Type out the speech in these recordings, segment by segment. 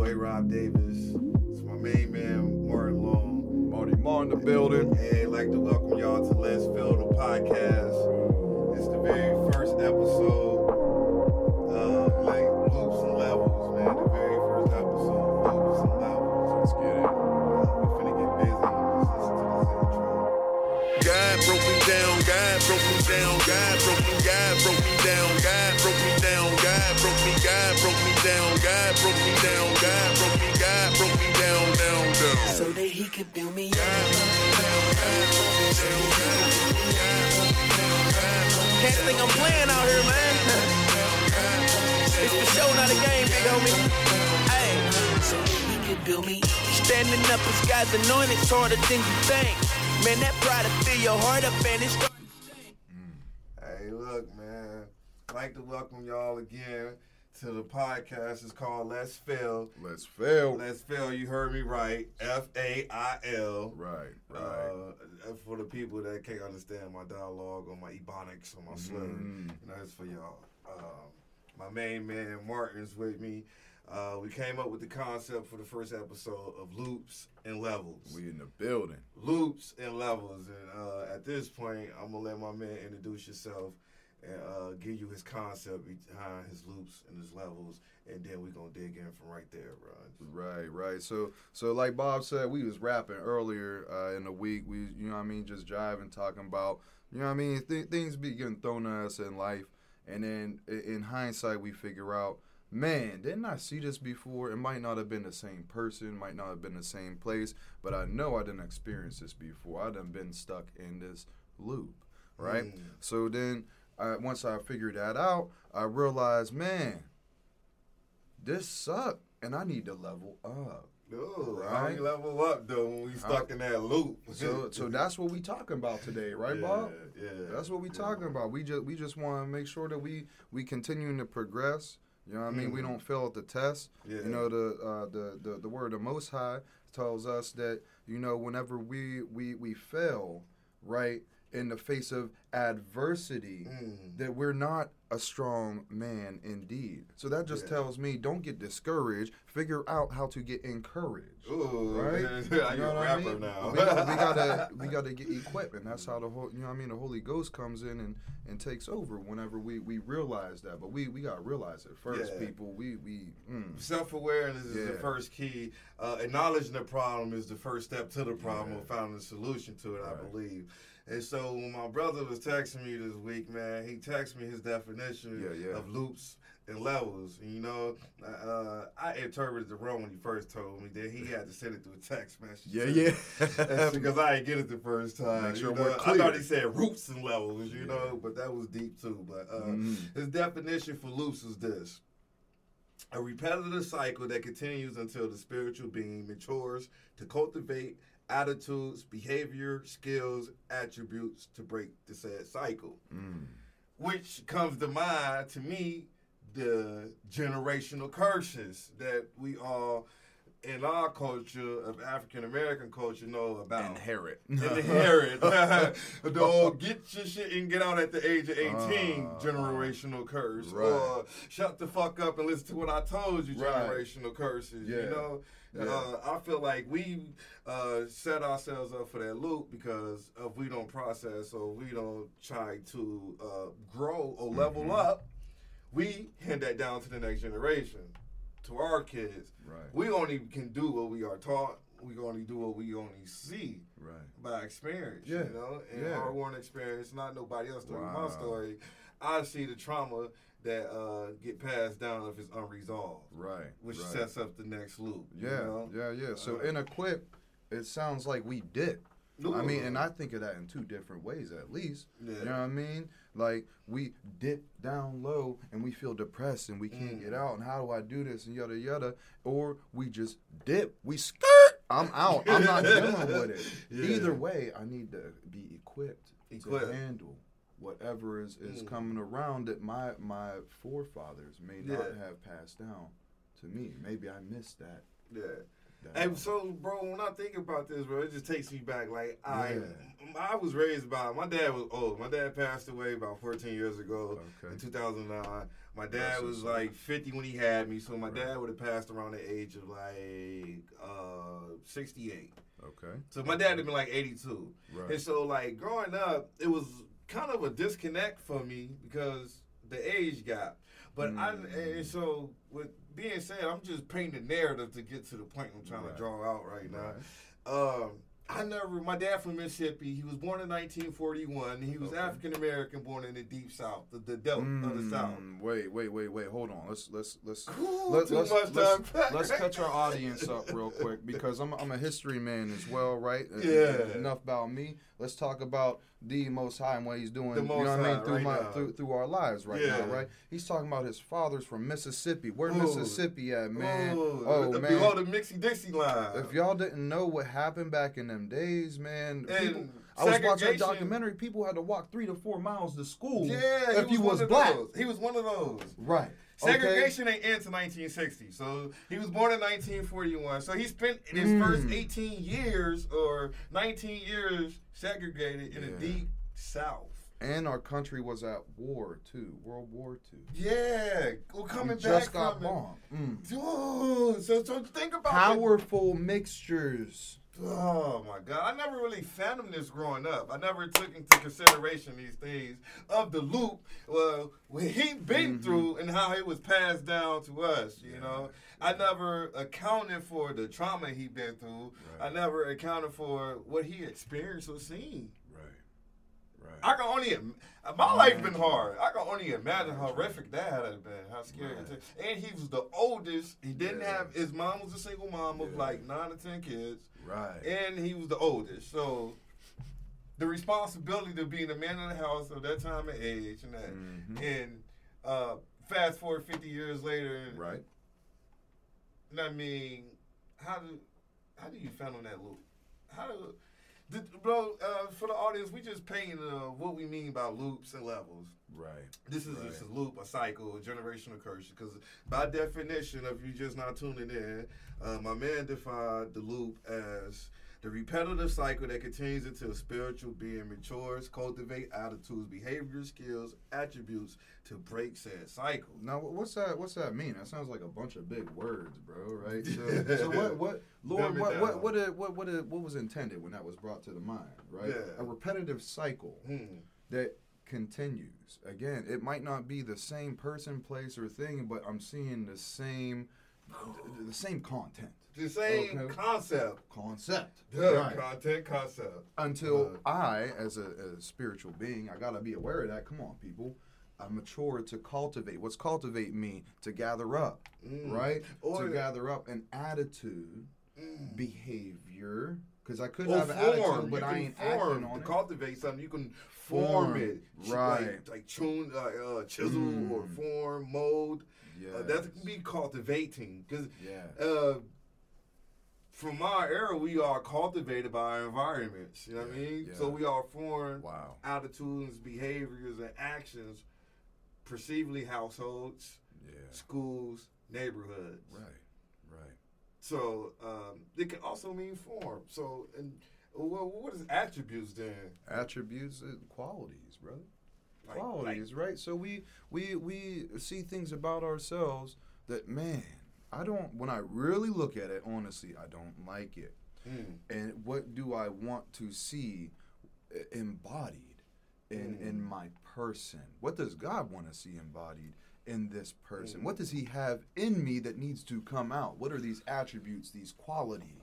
boy Rob Davis. It's my main man Martin Long. Marty Martin the building. And I'd like to welcome y'all to Let's Fill the podcast. It's the very first episode of like loops and levels, man. The very first episode, loops and levels. Let's get it. Uh, we finna get busy. Let's listen to this intro. God broke me down, God broke me down, God broke me, God broke me down, God broke me down, God broke me, God broke me down, God broke me down, could build me up. Can't think I'm playing out here, man. It's for show, not a game, big homie. Hey, So that he could build me standing up as God's anointed, it's harder than you think. Man, that pride to fill your heart up and it's mm. Hey, look, man. I'd like to welcome y'all again to the podcast. It's called Let's Fail. Let's fail. Let's Fail, you heard me right. F A I L. Right, right. Uh, for the people that can't understand my dialogue or my ebonics or my slur, Mhm. you know, it's for y'all. Um, my main man Martin's with me. Uh, we came up with the concept for the first episode of loops and levels. we in the building. loops and levels, and uh, at this point, I'm gonna let my man introduce yourself and uh, give you his concept behind his loops and his levels, and then we're gonna dig in from right there. Right, right. So, so like Bob said, we was rapping earlier uh, in the week. We, you know, what I mean, just jiving, talking about, you know, what I mean, th- things be getting thrown at us in life, and then in hindsight, we figure out, man, didn't I see this before? It might not have been the same person, might not have been the same place, but I know I didn't experience this before. I done been stuck in this loop, right? Mm. So then, I, once I figured that out, I realized, man, this sucked, and I need to level up. Ooh, how Right. you level up though when we stuck in that loop? So, so that's what we talking about today, right, yeah, Bob? Yeah, That's what we yeah. talking about. We just we just want to make sure that we we continuing to progress. You know what I mean? We Mhm. don't fail at the test. Yeah. You know the uh, the, the the word of Most High tells us that you know whenever we we we fail, right, in the face of adversity, Mm. that we're not a strong man indeed. So that just Yeah. tells me don't get discouraged. Figure out how to get encouraged. Ooh, Right? You know a what I mean? now. We, got- we gotta we gotta get equipped, and that's how the whole you know what I mean the Holy Ghost comes in and, and takes over whenever we, we realize that. But we, we gotta realize it first, Yeah. people. We we mm, Self awareness is the first key. Uh, acknowledging the problem is the first step to the problem Yeah. finding a solution to it, I believe. And so when my brother was texting me this week, man, he texted me his definition Yeah, yeah. of loops and levels. And, you know, uh, I interpreted it wrong when he first told me that he had to send it through a text message. yeah yeah. Because I didn't get it the first time. Sure you know? I thought he said roots and levels, you Yeah. know, but that was deep too. But uh, Mhm. his definition for loops is this a repetitive cycle that continues until the spiritual being matures to cultivate attitudes, behavior, skills, attributes to break the said cycle. Mm. Which comes to mind to me the generational curses that we all in our culture of African American culture know about Inherit. inherit. the old get your shit and get out at the age of 18 Ah. generational curse. Right. Or shut the fuck up and listen to what I told you Right. generational curses. Yeah. You know? Yeah. Uh, I feel like we uh, set ourselves up for that loop because if we don't process or we don't try to uh, grow or level Mm-hmm. up, we hand that down to the next generation, to our kids. Right. We only can do what we are taught. We only do what we only see Right. by experience. Yeah, You know, and yeah. our one experience, not nobody else story. Wow. My story, I see the trauma that uh, get passed down if it's unresolved, Right. which right. sets up the next loop. you Yeah, know? yeah, yeah. So Uh, in equip, it sounds like we did. I mean, and I think of that in two different ways at least. Yeah. You know what I mean? Like we dip down low and we feel depressed and we can't Mm. get out and how do I do this and yada yada. Or we just dip, we skirt. I'm out. I'm not dealing with it. Yeah. Either way, I need to be equipped, Equipped. to handle whatever is, is Mm. coming around that my my forefathers may not have passed down to me. Maybe I missed that. Yeah. Hey, so bro, when I think about this, bro, it just takes me back. Like I, Yeah. I was raised by my dad was old. My dad passed away about 14 years ago Okay. in 2009. My dad Bless was like 50 when he had me, so my Right. dad would have passed around the age of like uh 68. Okay. So my dad had been like 82. Right. And so like growing up, it was kind of a disconnect for me because the age gap. But I Mm. and so with being said, I'm just painting the narrative to get to the point I'm trying Right. to draw out right now. Right. Um, I never. My dad from Mississippi. He was born in 1941. He was Okay. African American, born in the deep South, the, the Delta of the South. Mm, Wait, wait, wait, wait. Hold on. Let's let's let's Ooh, let, too let's, let's, let's catch our audience up real quick because I'm I'm a history man as well, right? Yeah. Enough about me. Let's talk about the Most High and what He's doing. You know what I mean through right my now. through through our lives right Yeah. now, right? He's talking about his fathers from Mississippi. Where Ooh. Mississippi at, man? Ooh, oh the- man. below the Mixie Dixie line. If y'all didn't know what happened back in them days, man, And people, I was watching a documentary. People had to walk three to four miles to school yeah, if he you was, was black. Those. He was one of those. Right. Okay. Segregation ain't end to 1960. So he was born in 1941. So he spent his Mm. first 18 years or 19 years segregated in Yeah. the deep South. And our country was at war too, World War Two. Yeah, well, coming we back just got bombed. Mm. Dude, so, so think about it. Powerful mixtures. Oh my God! I never really fathomed this growing up. I never took into consideration these things of the loop. Well, what he been Mhm. through and how it was passed down to us. You Yeah, know, I never accounted for the trauma he been through. I never accounted for what he experienced or seen. Right. Right. I can only my life been hard. I can only imagine how horrific that had been. How scary. Right. And he was the oldest. He didn't Yeah. have his mom was a single mom of Yeah. like nine or ten kids right. and he was the oldest. So the responsibility to being the man in the house of that time and age and that, Mhm. and uh, fast forward fifty years later, Right. and I mean, how do how do you fathom that loop? How do did, bro, uh, for the audience, we just paint uh, what we mean by loops and levels. Right. This is Right. just a loop, a cycle, a generational curse. Because by definition, if you're just not tuning in, uh, my man defined the loop as the repetitive cycle that continues until a spiritual being matures, cultivate attitudes, behaviors, skills, attributes to break said cycle. Now, what's that? What's that mean? That sounds like a bunch of big words, bro. Right. So, so what? What? Lord, what? What? What? What, what, what was intended when that was brought to the mind? Right. Yeah. A repetitive cycle. Hmm. that continues. Again, it might not be the same person, place, or thing, but I'm seeing the same, the same content, The same Okay. concept. concept. The Right. content concept. Until Uh, I, as a, a spiritual being, I gotta be aware of that. Come on, people. I mature to cultivate. What's cultivate me? To gather up, Mm. right? Or- to gather up an attitude, Mm. behavior. Because I could have an form. attitude, but I ain't form. acting To on it. cultivate something, you can form, Form. it. Right. Like, like tune, like, uh, chisel Mm. or form, mold. Yeah. Uh, that can be cultivating. Because yeah. uh, from our era, we are cultivated by our environments. You know what I mean? yeah. So we are formed Wow. attitudes, behaviors, and actions, perceivably households, Yeah. schools, neighborhoods. Right. Right. So um, it can also mean form. So and well, what is attributes then? attributes and qualities brother Like- qualities right. so we we we see things about ourselves that man i don't when i really look at it honestly i don't like it. Mm. and what do i want to see embodied in Mm. in my person? What does god want to see embodied in this person? What does he have in me that needs to come out? What are these attributes these qualities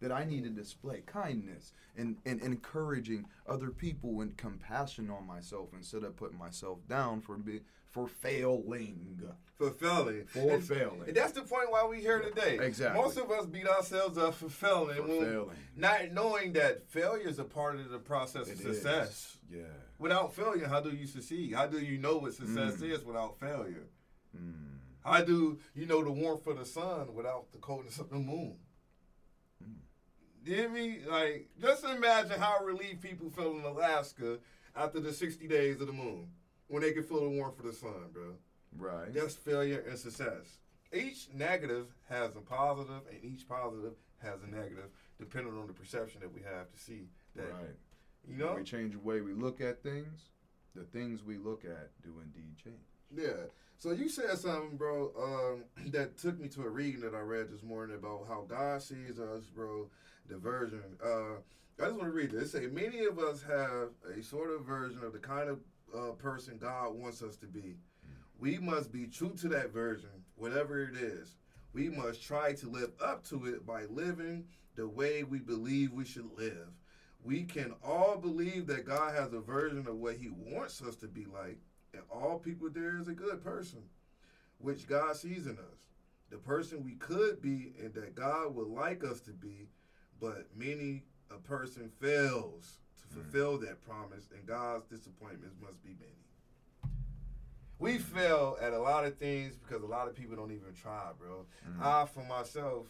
that i need to display kindness and, and encouraging other people and compassion on myself instead of putting myself down for be, for failing Fulfilling. For And- failing. And that's the point why we here today. Exactly. Most of us beat ourselves up for failing. For failing. Not knowing that failure is a part of the process It of is. success. yeah Without failure, how do you succeed? How do you know what success Mm. is without failure? Mm. How do you know the warmth of the sun without the coldness of the moon? You hear me? Like, just imagine how relieved people felt in Alaska after the 60 days of the moon when they could feel the warmth of the sun, bro. right That's failure and success. Each negative has a positive, and each positive has a negative, depending on the perception that we have to see that. Right. You know? we change the way we look at things, the things we look at do indeed change. Yeah. So you said something, bro, um, that took me to a reading that I read this morning about how God sees us, bro. The version. Uh, I just want to read this. It say many of us have a sort of version of the kind of uh, person God wants us to be. We must be true to that version, whatever it is. We must try to live up to it by living the way we believe we should live. We can all believe that God has a version of what He wants us to be like, and all people there is a good person, which God sees in us. The person we could be and that God would like us to be, but many a person fails to mm. fulfill that promise, and God's disappointments must be many. We fail at a lot of things because a lot of people don't even try, bro. Mm. I, for myself,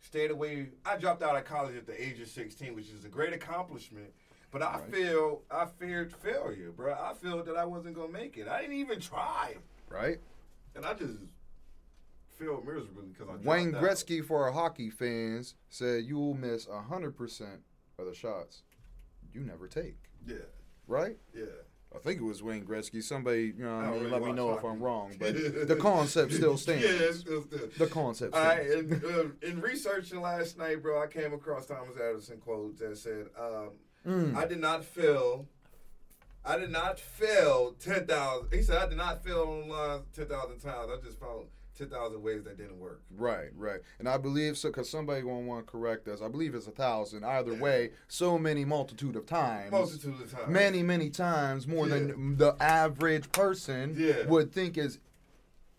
stayed away. I dropped out of college at the age of 16, which is a great accomplishment. But I Right. feel I feared failure, bro. I felt that I wasn't gonna make it. I didn't even try, Right? and I just miserably because I Wayne out. Gretzky, for our hockey fans, said you will miss 100% of the shots you never take. Yeah, Right? yeah. I think it was Wayne Gretzky. Somebody, you know, I mean, really let me know if. I'm wrong, but the concept still stands. Yeah, it's still stands. The concept All right, stands. and, uh, in researching last night, bro, I came across Thomas Edison quotes that said, um, Mm. "I did not fail. I did not fail ten thousand. He said, "I did not fail online ten thousand times. I just found ten thousand ways that didn't work." Right, right. And I believe so because somebody gonna want to correct us. I believe it's a thousand. Either way, so many multitude of times. Multitude of times. Many, many times more Yeah. than the average person Yeah. would think is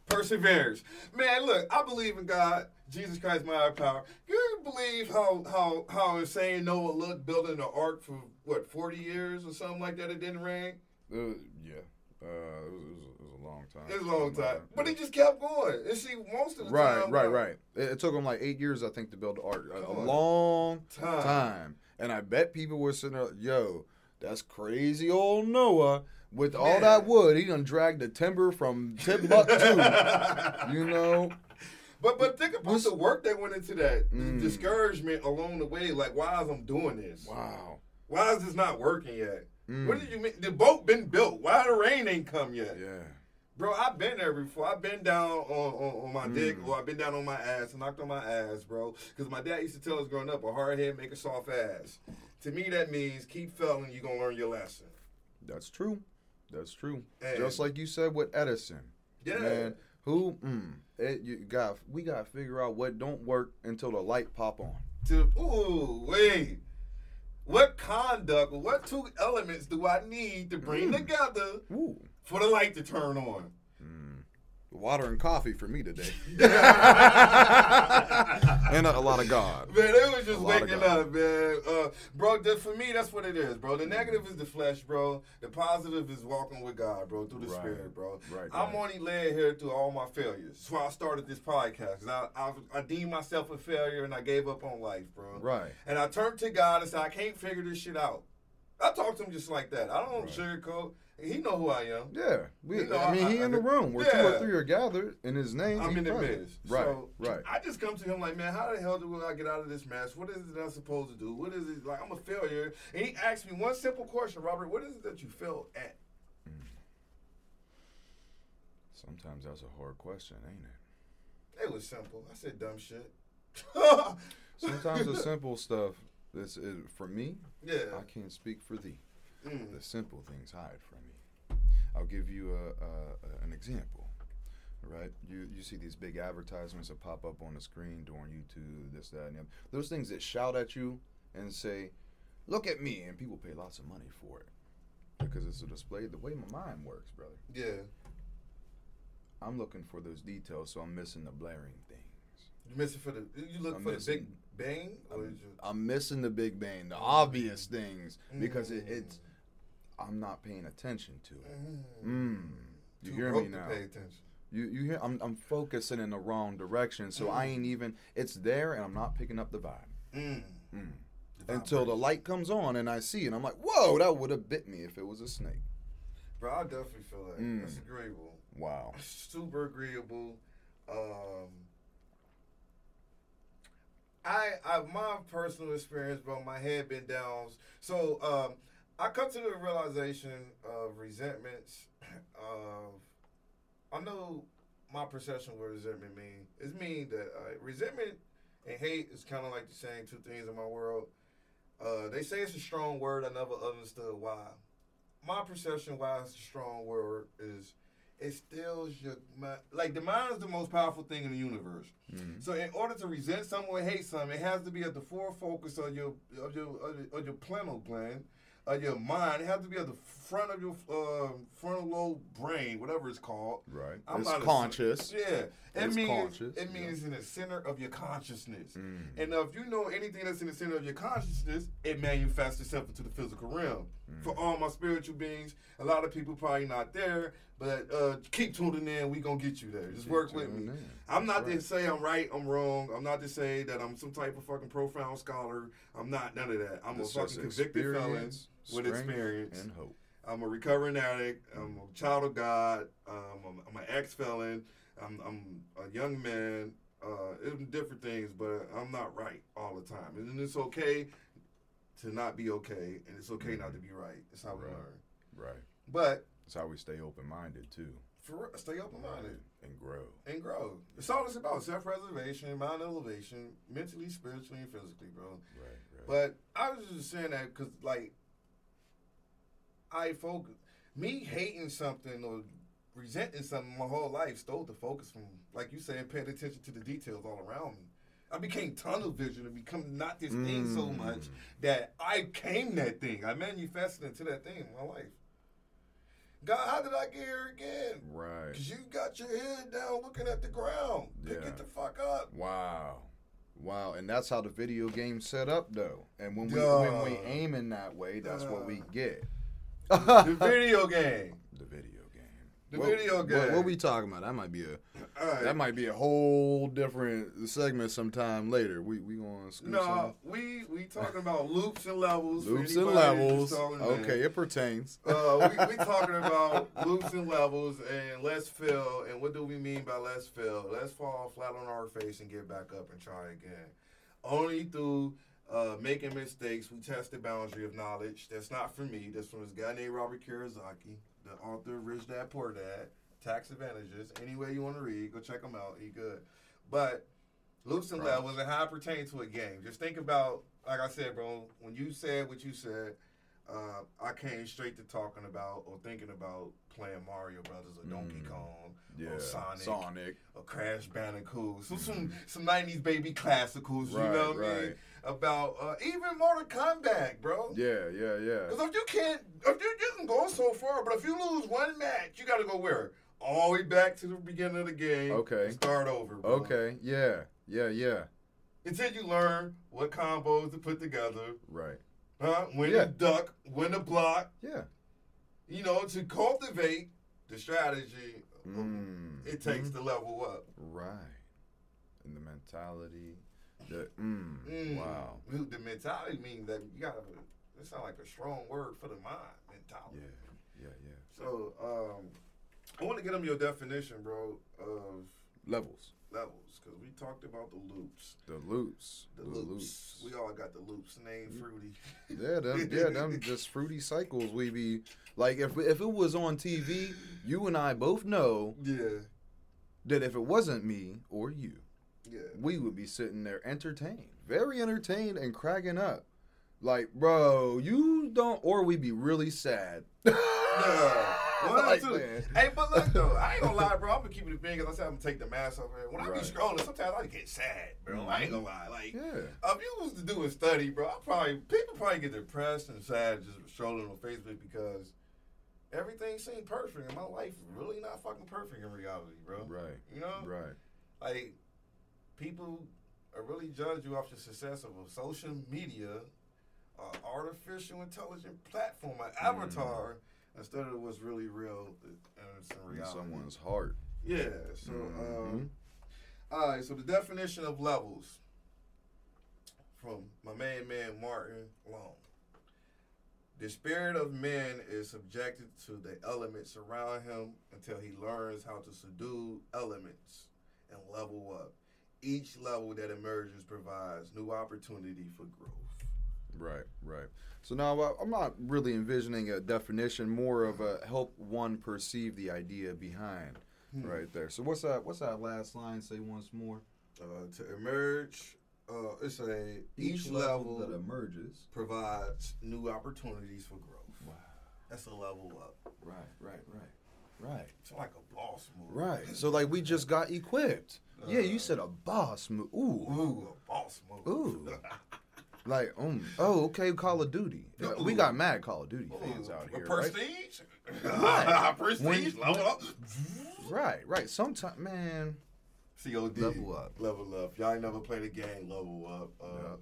Perseverance. Man, look, I believe in God, Jesus Christ, my power. You believe how how how insane Noah looked building an ark for what forty years or something like that? It didn't rain. uh, yeah. Uh, it, was, it was a long time. It was a long time, Uh, but he just kept going. And see, most of the Right, time, right, right. It, it took him like eight years, I think, to build the ark. A, a long Time. time. And I bet people were sitting there, yo, that's crazy old Noah. With all that wood, he done dragged the timber from Timbuktu. you know? But but think about What's- the work that went into that, the Mm. discouragement along the way. Like, why is I'm doing this? Wow. Why is this not working yet? Mm. What did you mean? The boat been built. Why the rain ain't come yet? Yeah. Bro, I've been there before. I've been down on, on, on my dick Mm. or I've been down on my ass knocked on my ass, bro. Because my dad used to tell us growing up, a hard head make a soft ass. To me, that means keep failing, you're going to learn your lesson. That's true. That's true. And- Just like you said with Edison. Yeah. Man, who, mm, it, you got, we got to figure out what don't work until the light pop on. To, ooh, wait. What conduct, what two elements do I need to bring Mm. together Ooh. For the light to turn on? Water and coffee for me today. and a, a lot of God. Man, it was just A lot of waking up, man. Uh, bro, that, for me, that's what it is, bro. The negative is the flesh, bro. The positive is walking with God, bro, through the Right. spirit, bro. Right, I'm right. only led here through all my failures. That's why I started this podcast. 'cause I, I, I deemed myself a failure and I gave up on life, bro. Right. And I turned to God and said, I can't figure this shit out. I talk to him just like that. I don't Right. sugarcoat. He know who I am. Yeah. We, I mean, I- he I- in the room where two or three are gathered in his name. I'm in the midst. Right. So right. I just come to him like, man, how the hell do I get out of this mess? What is it I'm supposed to do? What is it like? I'm a failure. And he asked me one simple question, Robert. What is it that you failed at? Mm. Sometimes that's a hard question, ain't it? It was simple. I said dumb shit. Sometimes the simple stuff, is, is, for me, yeah. I can't speak for thee. Mm. The simple things hide from me. I'll give you a, a, a- an example. Right, you you see these big advertisements that pop up on the screen during YouTube, this, that, and the other. Those things that shout at you and say, "Look at me," and people pay lots of money for it because it's a display. The way my mind works, brother. Yeah. I'm looking for those details, so I'm missing the blaring things. You missing for the? You look I'm for the big bang? Or I'm, you, I'm missing the big bang, the obvious things, because it, Mm. it's I'm not paying attention to it. mm, Mm. You too hear me now? You you hear? I'm I'm focusing in the wrong direction, so I Mm. ain't even. It's there, and I'm not picking up the vibe Mm. Mm. The until the light comes on and I see it. I'm like, whoa, that would have bit me if it was a snake. Bro, I definitely feel that. Mm. That's agreeable. Wow. Super agreeable. Um, I, I my personal experience, bro. My head been down. So um, I come to the realization of resentments. Of I know my perception of what resentment mean. It's mean that uh, resentment and hate is kind of like the same two things in my world. Uh, they say it's a strong word. I never understood why. My perception why it's a strong word is it stills your mind. Like the mind is the most powerful thing in the universe. So in order to resent someone or hate someone, it has to be at the fore focus of your of your of your, of your gland, of your mind. It has to be at the front of your uh, frontal lobe brain, whatever it's called. Right. I'm it's not a- conscious. yeah, it It's means conscious, it yeah. means in the center of your consciousness. Mm. And if you know anything that's in the center of your consciousness, it manifests itself into the physical realm. Mm. For all my spiritual beings, a lot of people probably not there, but uh, keep tuning in. We gonna get you there. Just Keep work with me. in. I'm not That's to say I'm right, I'm wrong. I'm not to say that I'm some type of fucking profound scholar. I'm not none of that. I'm a fucking convicted felon with experience. and hope. I'm a recovering addict. I'm a child of God. Um, I'm, I'm an ex felon. I'm, I'm a young man. Uh, it's different things, but I'm not right all the time. And it's okay to not be okay, and it's okay not to be right. It's how we Right. learn. Right. But That's how we stay open minded too. for stay open minded And grow. and grow. It's all it's about: self preservation, mind elevation, mentally, spiritually, and physically, bro. Right. Right. But I was just saying that because, like, I focus. Me hating something or resenting something my whole life stole the focus from, like you saying, paying attention to the details all around me. I became tunnel vision and become not this thing so Mm. much that I became that thing. I manifested into that thing in my life. God, how did I get here again? right. Because you got your head down looking at the ground. Pick Yeah. it the fuck up. Wow. Wow. And that's how the video game set up though. And when we Duh. when we aim in that way, that's what we get. The video game. The video game. The What- video What, game. what we talking about? That might be a right. that might be a whole different segment sometime later. We we gonna No, some we we talking about loops and levels. loops and levels. Okay, it pertains. Uh, we, we talking about loops and levels and let's fail. And what do we mean by let's fail? Let's fall flat on our face and get back up and try again. Only through uh, making mistakes, we test the boundary of knowledge. That's not for me. That's from this guy named Robert Kiyosaki, the author of Rich Dad Poor Dad, Tax Advantages. Any way you want to read, go check him out. He good. But loops and Right. levels and how it pertains to a game. Just think about, like I said, bro, when you said what you said, uh, I came straight to talking about or thinking about playing Mario Brothers or Donkey Mm. Kong Yeah, or Sonic, Sonic. or Crash Bandicoot. So some some nineties baby classicals, you know what I mean? About uh, even Mortal Kombat, bro. Yeah, yeah, yeah. Because if you can't, if you, you can go so far, but if you lose one match, you got to go where? All the way back to the beginning of the game. Okay. and Start over. Bro. Okay, yeah, yeah, yeah. Until you learn what combos to put together. Right. Huh? When Yeah. to duck, when to block. Yeah. You know, to cultivate the strategy, Mm. it takes the level up. Right. And the mentality. The mm, Mm. wow. The mentality means that you gotta. It sounds like a strong word for the mind. Mentality. Yeah, yeah, yeah. So, um, I want to get them your definition, bro, of Levels. levels because we talked about the loops. The loops. The, loops. We all got the loops. Name fruity. Yeah, them, yeah, them just fruity cycles. We be like, if if it was on TV, you and I both know Yeah. that if it wasn't me or you, Yeah. we would be sitting there entertained, very entertained and cracking up. Like, bro, you don't, or we'd be really sad. Yeah. One Like, two. man. Hey, but look though, I ain't gonna lie, bro. I'm gonna keep it a thing because I said I'm gonna take the mask off. Here. When I Right. be scrolling, sometimes I get sad, bro. I ain't gonna lie. Like, Yeah. if you was to do a study, bro, I probably people probably get depressed and sad just scrolling on Facebook because everything seemed perfect and my life really not fucking perfect in reality, bro. Right. You know, Right. like people are really judge you off the success of a social media, uh, artificial intelligent platform, an avatar, instead of what's really real and it's in someone's heart. Yeah. So, Mhm. um, all right. So the definition of levels from my main man Martin Long. The spirit of man is subjected to the elements around him until he learns how to subdue elements and level up. Each level that emerges provides new opportunity for growth. Right, right. So now uh, I'm not really envisioning a definition, more of a help one perceive the idea behind, Hmm. right there. So what's that? What's that last line? Say once more. Uh, to emerge, uh, it's a each, level, that emerges. provides new opportunities for growth. Wow. That's a level up. Right, right, right, right. It's like a boss move. Right. So like we just got equipped. Yeah, you said a boss move. Ooh. Ooh, a boss move. Ooh. Like, um, oh, okay, Call of Duty. We got mad Call of Duty fans out here, right? prestige. Right. prestige. Level up. Right, right. Sometimes, man. COD. Level up. Level up. Y'all ain't never played a game. Level up. Uh,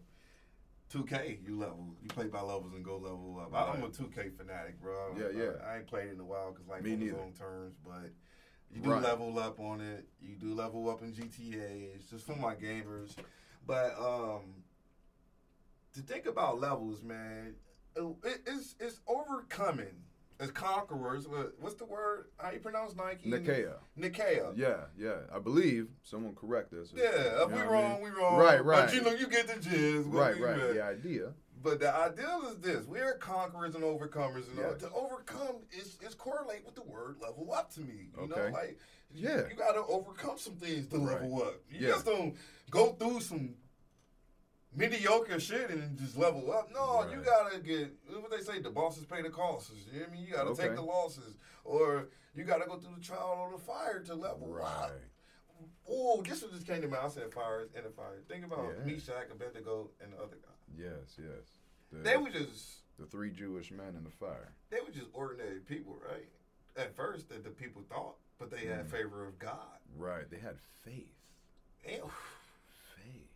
2K, you level. You play by levels and go level up. I, I'm a 2K fanatic, bro. Yeah, yeah. I, I ain't played in a while because like Me neither. own terms, but you do Right. level up on it. You do level up in GTA. It's just for my gamers. But um, to think about levels, man, it, it's it's overcoming. As conquerors, what- what's the word? How you pronounce Nike? Nicaea. Nicaea. Yeah, yeah. I believe someone correct us. Yeah, if we what I wrong, mean? we wrong. Right, right. But you know, you get the what Right, right. The idea. But the ideal is this: we are conquerors and overcomers, and Yes. to overcome is is correlate with the word level up to me. You know, like Yeah. you got to overcome some things to Right. level up. You Yeah. just don't go through some mediocre shit and just level up. No, you gotta get what they say. The bosses pay the costs. You know what I mean? You gotta Okay. take the losses, or you gotta go through the trial or the fire to level up. Right. Oh, this one just came to mind. I said fire and the fire. Think about Yeah. Meshach, Abednego, and the other guy. Yes, yes. The, They were just the three Jewish men in the fire. they were just ordinary people, right? At first, that the people thought, but they had Mm. favor of God. Right. They had faith. Ew. Faith.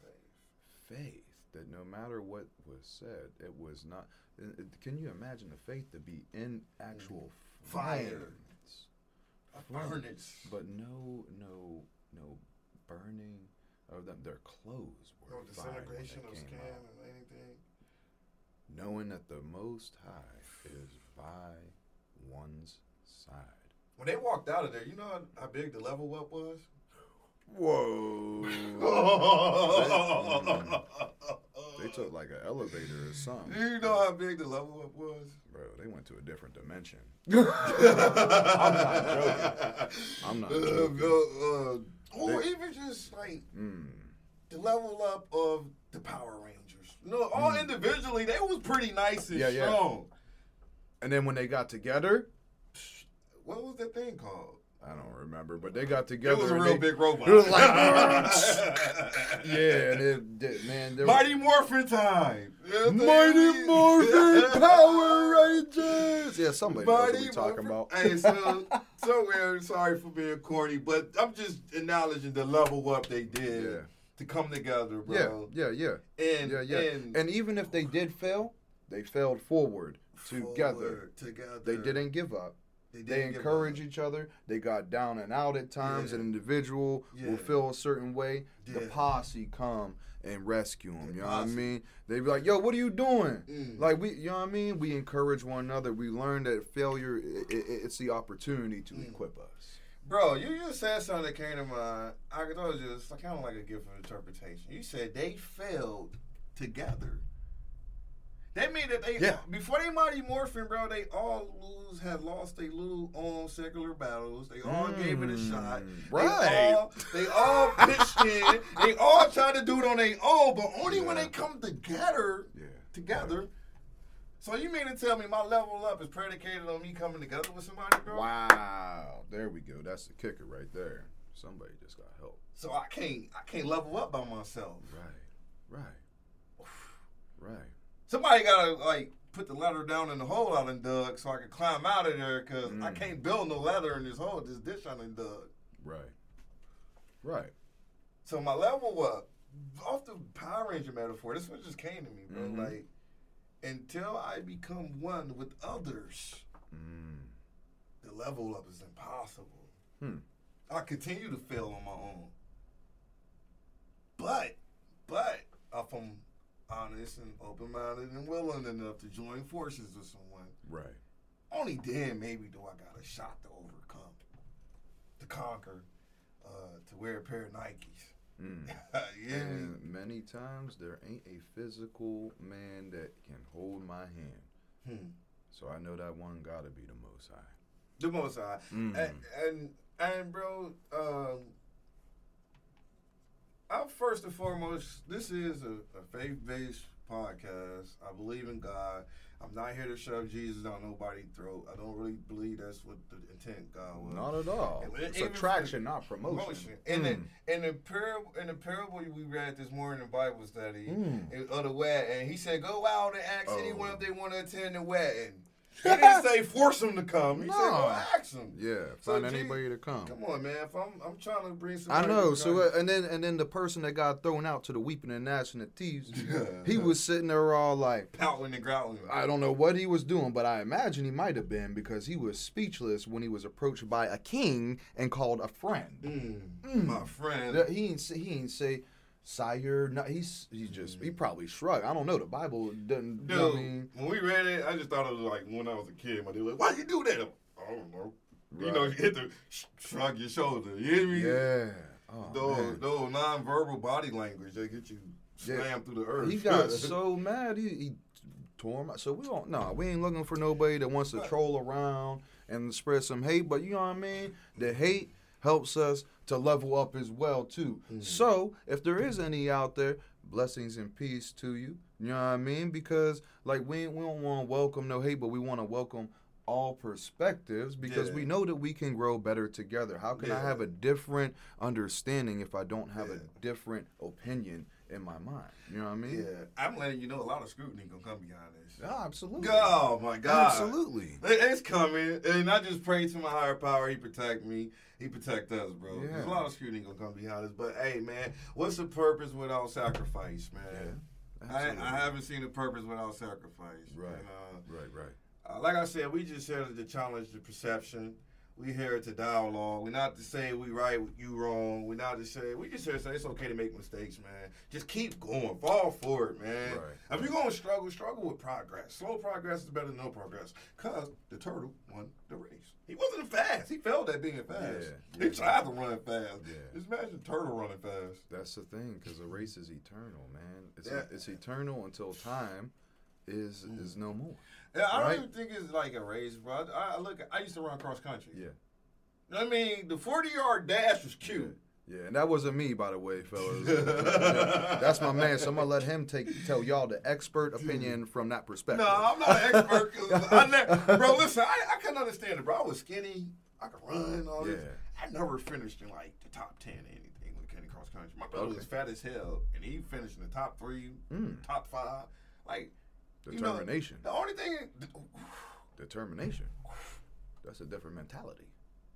Faith. Faith That no matter what was said, it was not. it- it- Can you imagine the faith to be in actual mm. Fire. flames? A Flames. furnace. But no, no, no burning of them. Their clothes were No they disintegration of skin out. and anything. knowing that the Most High is by one's side. When they walked out of there, you know how, how big the level up was? Whoa! they took like an elevator or something. you know how big the level up was? Bro, they went to a different dimension. I'm not joking. I'm not joking. Uh, or They- even just like Mm. the level up of the Power Rangers. No, all individually they was pretty nice and Mm. Yeah, yeah. strong. And then when they got together, What was that thing called? I don't remember, but they got together. It was a real they- big robot. It was like, yeah, and it, did- man, there Mighty Morphin time. You know Mighty? Morphin Power Rangers. Yeah, somebody knows what we're talking Morphin- about. Hey, so somewhere, sorry for being corny, but I'm just acknowledging the level up they did Yeah. to come together, Yeah, bro. yeah, yeah, And yeah, yeah. and, And even if they did fail, they failed forward together. forward, together. They didn't give up. They, They encourage each other. They got down and out at times. Yeah. An individual Yeah. will feel a certain way. The posse come and rescue them. The You know what I mean? They be like, "Yo, what are you doing?" Mm. Like we, you know what I mean? We encourage one another. We learn that failure, i i it's the opportunity to Mm. equip us. Bro, you just said something that came to mind. I told you it's kind of like a gift of interpretation. You said they failed together. That mean that they Yeah. before they Mighty Morphin, bro, they all lose had lost their little own secular battles. They all gave it a shot. Mm, They all, they all pitched in. They all tried to do it on their own, but only when they come together. Yeah. Together. So you mean to tell me my level up is predicated on me coming together with somebody, bro? Wow. There we go. That's the kicker right there. Somebody just got help. So I can't I can't level up by myself. Right. Right. Right. Somebody gotta like put the ladder down in the hole I done dug so I can climb out of there because I Mm. can't build no ladder in this hole, this ditch I done dug. Right. Right. So my level up off the Power Ranger metaphor. This one just came to me, bro. Mhm. Like until I become one with others, Mm. the level up is impossible. Hmm. I continue to fail on my own. But, but if I'm honest and open minded and willing enough to join forces with someone, Right. only then maybe do I got a shot to overcome, to conquer, uh, to wear a pair of Nikes. Mm. yeah. And many times there ain't a physical man that can hold my hand. Hmm. So I know that one gotta be the most high. The most high. Mm. And, and and bro, um, I'm first and foremost. This is a, a faith-based podcast. I believe in God. I'm not here to shove Jesus down nobody's throat. I don't really believe that's what the intent God was. Not at all. And It's attraction, not promotion. Promotion. In Mm. the in the parable in the parable we read this morning in Bible study Mm. of the wedding, and he said, "Go out and ask Oh. anyone if they want to attend the wedding." He didn't say force them to come. He said, No. "Go ask them." Yeah, So, find gee, anybody to come. Come on, man. If I'm I'm trying to bring some. I know. So uh, and then and then the person that got thrown out to the weeping and gnashing of teeth, he was sitting there all like, pouting and growling. I don't know what he was doing, but I imagine he might have been because he was speechless when he was approached by a king and called a friend. Mm, My friend. He ain't say, he ain't say, sire. No, he's he just he probably shrugged. I don't know. The Bible doesn't. Dude, you know what I mean, when we read it, I just thought it was like when I was a kid. My dude like, why you do that? I don't know. You know, you hit the sh- shrug your shoulder. You hear me? yeah. Oh, Those, man. those non-verbal body language they get you Yeah. through the earth. He got so mad. He, he tore him. out. So we don't. No, we ain't looking for nobody that wants to troll around and spread some hate. But you know what I mean. The hate helps us to level up as well too. Mm-hmm. So if there is any out there, blessings and peace to you. You know what I mean? Because like we we don't want to welcome no hate, but we want to welcome all perspectives because Yeah. we know that we can grow better together. How can I have a different understanding if I don't have Yeah. a different opinion in my mind? You know what I mean? Yeah, I'm letting you know a lot of scrutiny gonna come behind this. Yeah, absolutely. Oh my God! Absolutely. It's coming, and I just pray to my higher power. He protect me. He protect us, bro. There's a lot of scrutiny gonna come behind us, but hey, man, what's the purpose without sacrifice, man? I, I haven't seen a purpose without sacrifice. Right. And, uh, Right, right. uh, like I said, we just here to challenge the perception. We here to dialogue. We're not to say we right, you wrong. We're not to say we just here to say it's okay to make mistakes, man. Just keep going, fall for it, man. Right, If you're gonna struggle, struggle with progress. Slow progress is better than no progress. Cause the turtle won the race. He wasn't fast. He failed at being fast. Yeah, He tried to run fast. Yeah. Just imagine a turtle running fast. That's the thing, because the race is eternal, man. It's, Yeah. it's eternal until time is is no more. Yeah, I don't even think it's like a race, bro. I, I look. I used to run cross country. Yeah. I mean, the 40 yard dash was cute. Yeah, and that wasn't me, by the way, fellas. Yeah, That's my man. So I'm gonna let him take tell y'all the expert opinion from that perspective. No, I'm not an expert. I never, bro, listen, I, I couldn't understand it, bro. I was skinny. I could run, all this. I never finished in like the top 10 or anything when it came to cross country. My brother Okay. was fat as hell, and he finished in the top three, Mm. top five. Like, you know, Determination. the only thing, Determination. That's a different mentality.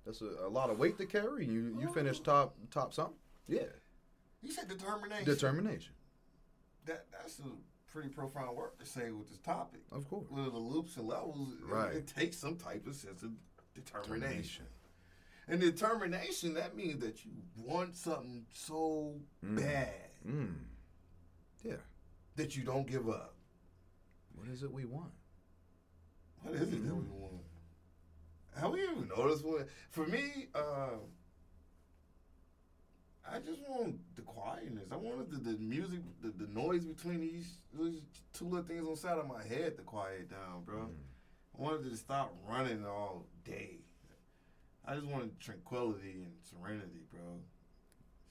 That's a, a lot of weight to carry. You you finish top top something. Yeah. You said determination. Determination. that, that's a pretty profound word to say with this topic. Of course. with the loops and levels, it- Right. it, takes some type of sense of determination. And determination, that means that you want something so Mm. bad Mm. Yeah. that you don't give up. What is it we want? What is it that we want? How we even notice what? For me, uh, I just want the quietness. I wanted the, the music, the, the noise between these, these two little things on the side of my head to quiet down, bro. Mm. I wanted to stop running all day. I just wanted tranquility and serenity, bro.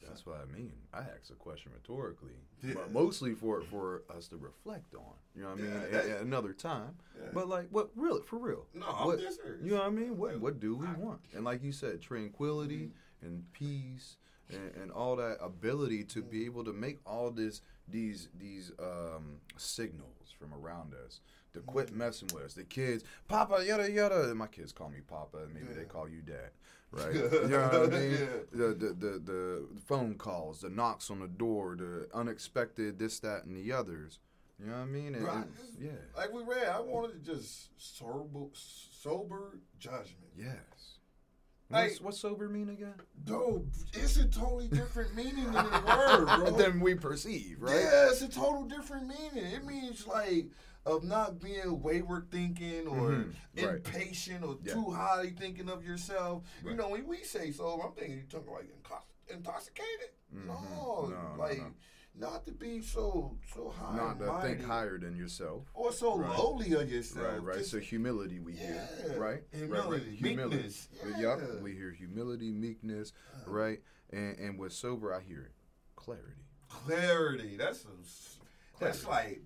That's what I mean. I asked a question rhetorically, Yeah. but mostly for for us to reflect on. You know what I mean? Yeah, At- at another time. Yeah. But like, what really for real? No, I'm serious. You know what I mean? What what do we want? And like you said, tranquility Mm-hmm. and peace and, and all that ability to be able to make all this these these um, signals from around us to quit Mm-hmm. messing with us. The kids, Papa, yada yada. And my kids call me Papa, and maybe they call you Dad. Right? you know what I mean? Yeah. The, the the the phone calls, the knocks on the door, the unexpected this, that, and the others. You know what I mean? And- and- yeah. Like we read, I wanted to just sober, sober judgment. Yes. Like- What's, what's sober mean again? Dude, it's a totally different meaning than the word, bro. than we perceive, right? Yeah, it's a total different meaning. It means like of not being wayward thinking or Mhm, right. impatient or Yeah. too highly thinking of yourself. You know, when we say so, I'm thinking you're talking like intoxicated. Mhm. No, No, no, like no. not to be so so high, Not to think higher than yourself. or so Right. lowly of yourself. Right, right. Just- So humility we hear, Yeah. right? Right, Humility, right. meekness. Yep, Yeah. we hear humility, meekness, Uh-huh. right? And and with sober, I hear clarity, clarity. That's a, that's like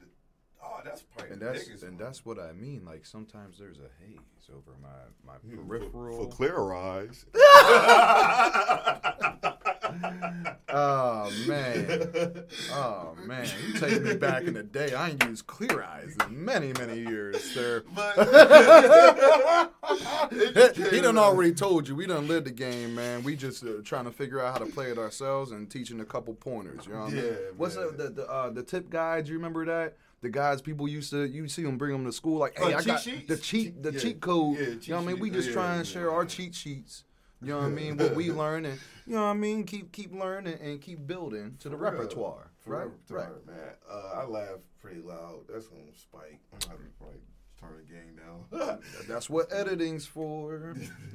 oh, that's probably and that's and one. that's what I mean. Like sometimes there's a haze over my my peripheral. clearer eyes. Oh man, oh man, you take me back in the day. I ain't used clear eyes in many many years, sir. he done already told you. We done lived the game, man. We just uh, trying to figure out how to play it ourselves and teaching a couple pointers. You know what I mean? Yeah, What's man. the the the, uh, the tip guides? You remember that? The guys people used to you see them bring them to school like, hey, I cheat got sheets? the cheat Cheat- the yeah. cheat code. Yeah, you know what I mean? We just try and share our cheat sheets. You know what I mean? What we learn and you know what I mean? Keep keep learning and keep building to the For repertoire. Right? repertoire, man. Uh, I laugh pretty loud. That's gonna spike. I'm gonna like turn the game down. That's what editing's for.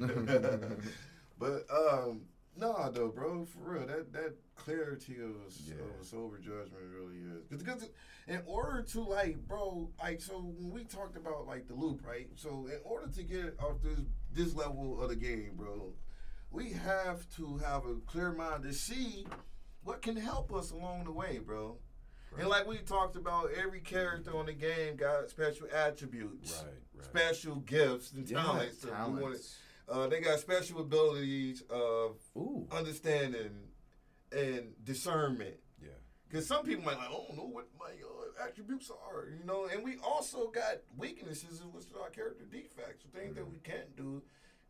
but um, no, though, bro, for real, that that clarity of a, Yeah. of a sober judgment really is because in order to like, bro, like so when we talked about like the loop, right? So in order to get off this this level of the game, bro, we have to have a clear mind to see what can help us along the way, bro. And like we talked about, every character on the game got special attributes, Right, right. special gifts and Yeah, talents. So we wanna- talents. Uh, they got special abilities of Ooh. understanding and discernment. Yeah. Because some people might like, I don't know what my uh, attributes are, you know. And we also got weaknesses, which are our character defects, things that we can't do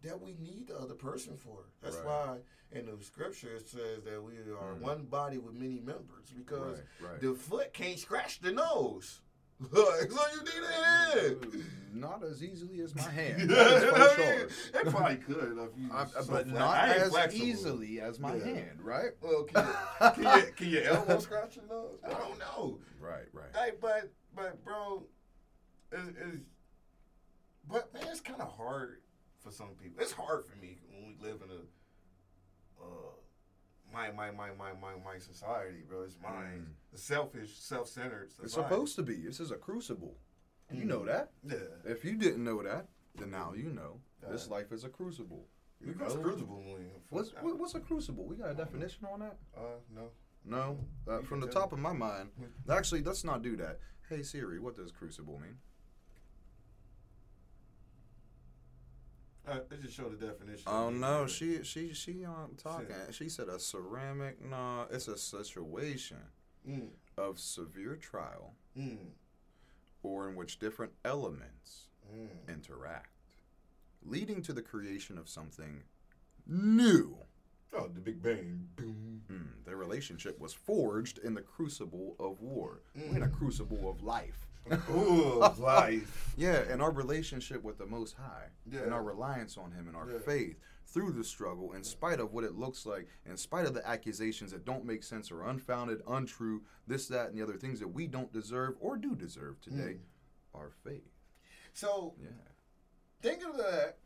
that we need the other person for. That's Right. why in the scripture it says that we are Mhm. one body with many members because Right, right. the foot can't scratch the nose. So you need a hand. Not as easily as my hand. Yeah, That is for sure. It probably could if you. I- so but fla- not as flexible. easily as my Yeah. hand, right? Well, can, you, can, you, can your elbow scratch your nose? I don't know. Right, right. Like, but but bro, it's, it's but man, it's kind of hard for some people. It's hard for me when we live in a uh my my my my my my society, bro. It's mine. Mm. Selfish, self-centered. It's supposed to be. This is a crucible. You know Mhm. that. Yeah. If you didn't know that, then now you know. This life is a crucible. You know? crucible What's what- what's a crucible? We got a definition on that? uh no. No. Uh, from the top of my mind, actually, let's not do that. Hey Siri, what does crucible mean? Uh, let's just show the definition. Oh no, she she she um talking. She said a ceramic. No, it's a situation Mm, of severe trial mm, or in which different elements mm. interact, leading to the creation of something new. Oh, the Big Bang. Boom. Mm, their relationship was forged in the crucible of war. In a crucible of life. Ooh, life. Yeah, and our relationship with the Most High, Yeah. and our reliance on Him, and our Yeah. faith through the struggle, in spite of what it looks like, in spite of the accusations that don't make sense or unfounded, untrue, this, that, and the other things that we don't deserve or do deserve today, Mm. our faith. So Yeah. thinking of that,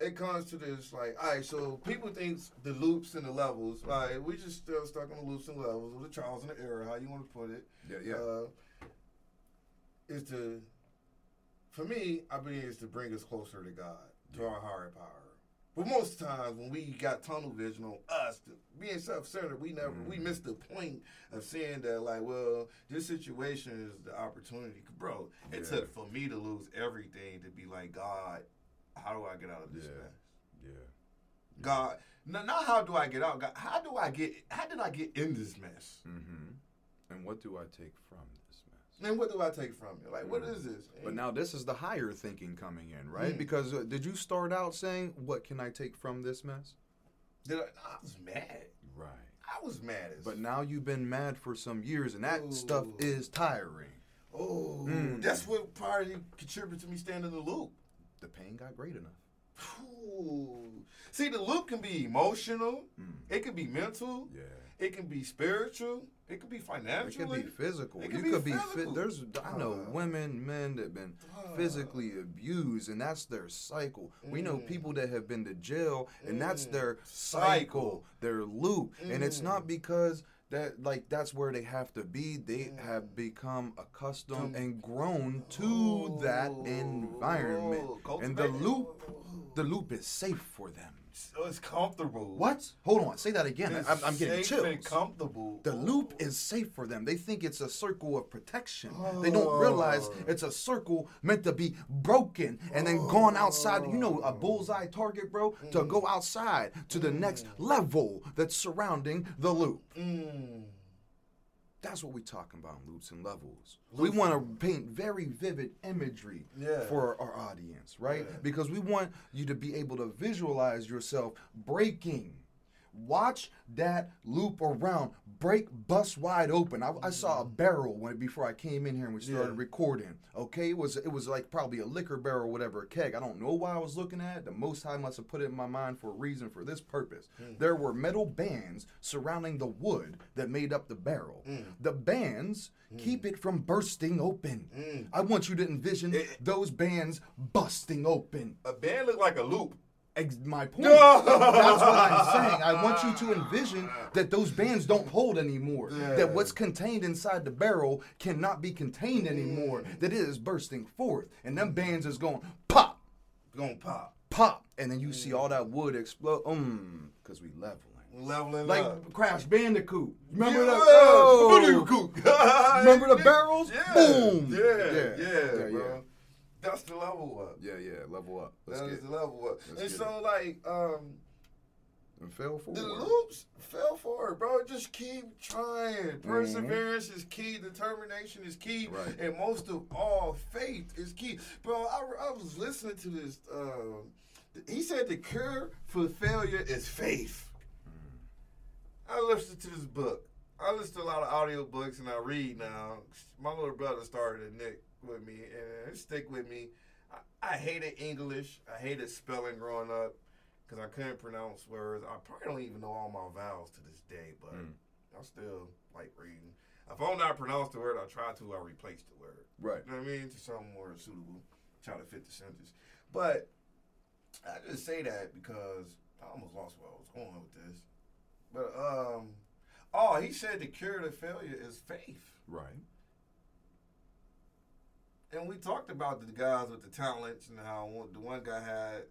it comes to this like, all right, so people think the loops and the levels. Right, we just still stuck on the loops and levels, or the trials and the error, how you want to put it. Yeah, yeah. Uh, is to, for me, I believe it's to bring us closer to God, to our higher power. But most times when we got tunnel vision on us, to being self-centered, we never we Mm-hmm. missed the point of seeing that like, well, this situation is the opportunity. Bro, it Yeah. took for me to lose everything to be like, God, how do I get out of this Yeah. mess? yeah. God, no, not how do I get out? God, how do I get? How did I get in this mess? Mm-hmm. And what do I take from this? And what do I take from it? Like, what is this? But now this is the higher thinking coming in, right? Mm. Because uh, did you start out saying, "What can I take from this mess"? Did I, I was mad. Right. I was mad as. But now you've been mad for some years, and that stuff is tiring. oh, Mm. that's what probably contributed to me staying in the loop. The pain got great enough. Ooh. See, the loop can be emotional. Mm. It can be mental. Yeah. It can be spiritual. It could be financial. It could be physical. It you could be could be. physical. Fi- there's. I know Uh, women, men that have been uh, physically abused, and that's their cycle. We know Mm. people that have been to jail, and that's Mm. their Cycle. cycle, their loop, and it's Mm. not because that like that's where they have to be. They Mm. have become accustomed To- and grown to that Oh, environment, and the loop, the loop is safe for them. So it's comfortable. What? Hold on, say that again. It's I'm, I'm getting safe chills. and comfortable. The loop is safe for them. They think it's a circle of protection. They don't realize Oh. it's a circle meant to be broken and then gone outside. You know, a bullseye target, bro, to go outside to the next level that's surrounding the loop. Mm. That's what we're talking about in loops and levels. We want to paint very vivid imagery Yeah. for our audience, right? Yeah. Because we want you to be able to visualize yourself breaking. Watch that loop around, break, bust wide open. I, I saw a barrel when before I came in here and we started Yeah. recording. Okay, it was it was like probably a liquor barrel, whatever, a keg. I don't know why I was looking at it. The Most High must have put it in my mind for a reason for this purpose. Hmm. There were metal bands surrounding the wood that made up the barrel. Hmm. The bands keep it from bursting open. Hmm. I want you to envision It- those bands busting open. A band look like a loop. Ex- my point. That's what I'm saying. I want you to envision that those bands don't hold anymore. Yeah. That what's contained inside the barrel cannot be contained anymore. That it is bursting forth, and them bands is going pop, Gonna pop. pop, and then you see all that wood explode. Um, because we leveling. Leveling Like up. Crash Bandicoot. Remember Yeah. that? Oh! Bandicoot. Remember the barrels? Yeah. Boom. Yeah. Yeah. Yeah, Yeah, bro. That's the level up. Yeah, yeah. Level up. Let's That get is the level up. and so, like, um, and fell forward. the loops fell for it, bro. Just keep trying. Perseverance is key. Determination is key. Right. And most of all, faith is key. Bro, I, I was listening to this. Um, he said the cure for failure is faith. I listened to this book. I listen to a lot of audiobooks and I read now. My little brother started a Nick with me and stick with me. I, I hated English. I hated spelling growing up because I couldn't pronounce words. I probably don't even know all my vowels to this day, but Mm. I still like reading. If I don't know how to pronounce the word, I try to. I replace the word. Right. You know what I mean? To something more suitable. Try to fit the sentence. But I just say that because I almost lost where I was going with this. But um oh, he said the cure to failure is faith. Right. And we talked about the guys with the talents and how one, the one guy had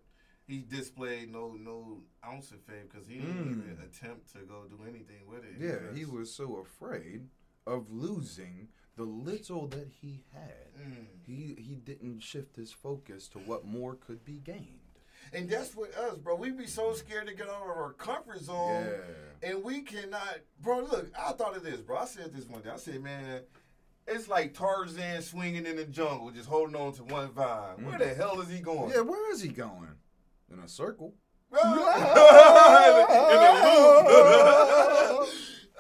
he displayed no no ounce of faith because he didn't Mm. even attempt to go do anything with it. Yeah, he was so afraid of losing the little that he had. Mm. He he didn't shift his focus to what more could be gained. And that's with us, bro. We be so scared to get out of our comfort zone. Yeah. And we cannot, bro. Look, I thought of this, bro. I said this one day. I said, man, it's like Tarzan swinging in the jungle, just holding on to one vine. Where the hell is he going? Yeah, where is he going? In a circle. in a loop.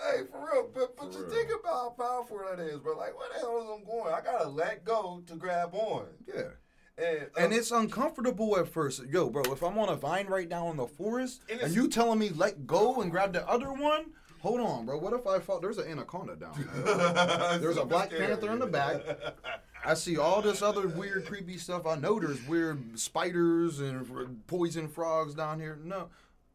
hey, for real. But, but For just real. think about how powerful that is, bro. Like, where the hell is I'm going? I gotta let go to grab on. Yeah. And, uh, And it's uncomfortable at first. Yo, bro, if I'm on a vine right now in the forest And and, you telling me let go and grab the other one, hold on, bro. What if I felt there's an anaconda down there? There's a Black. Panther in the back. I see all this other weird, creepy stuff. I know there's weird spiders and poison frogs down here. No.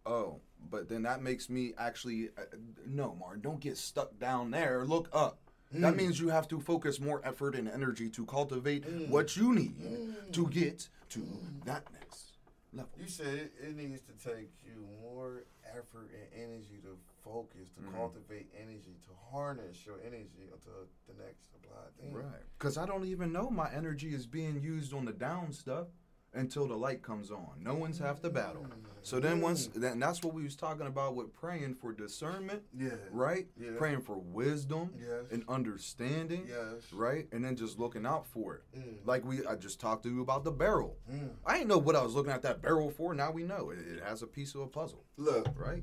Oh, but then that makes me actually. Uh, no, Martin, don't get stuck down there. Look up. That mm. means you have to focus more effort and energy to cultivate mm. what you need mm. to get to that next level. You said it, it needs to take you more effort and energy to focus, to Mm-hmm. cultivate energy, to harness your energy until the next applied thing. Right. Because I don't even know my energy is being used on the down stuff until the light comes on. No one's half the battle. So then once, then that's what we was talking about with praying for discernment, Yeah. right? Yeah. Praying for wisdom Yes. and understanding, Yes. right? And then just looking out for it. Mm. Like we, I just talked to you about the barrel. Mm. I didn't know what I was looking at that barrel for. Now we know it, it has a piece of a puzzle, Look, right?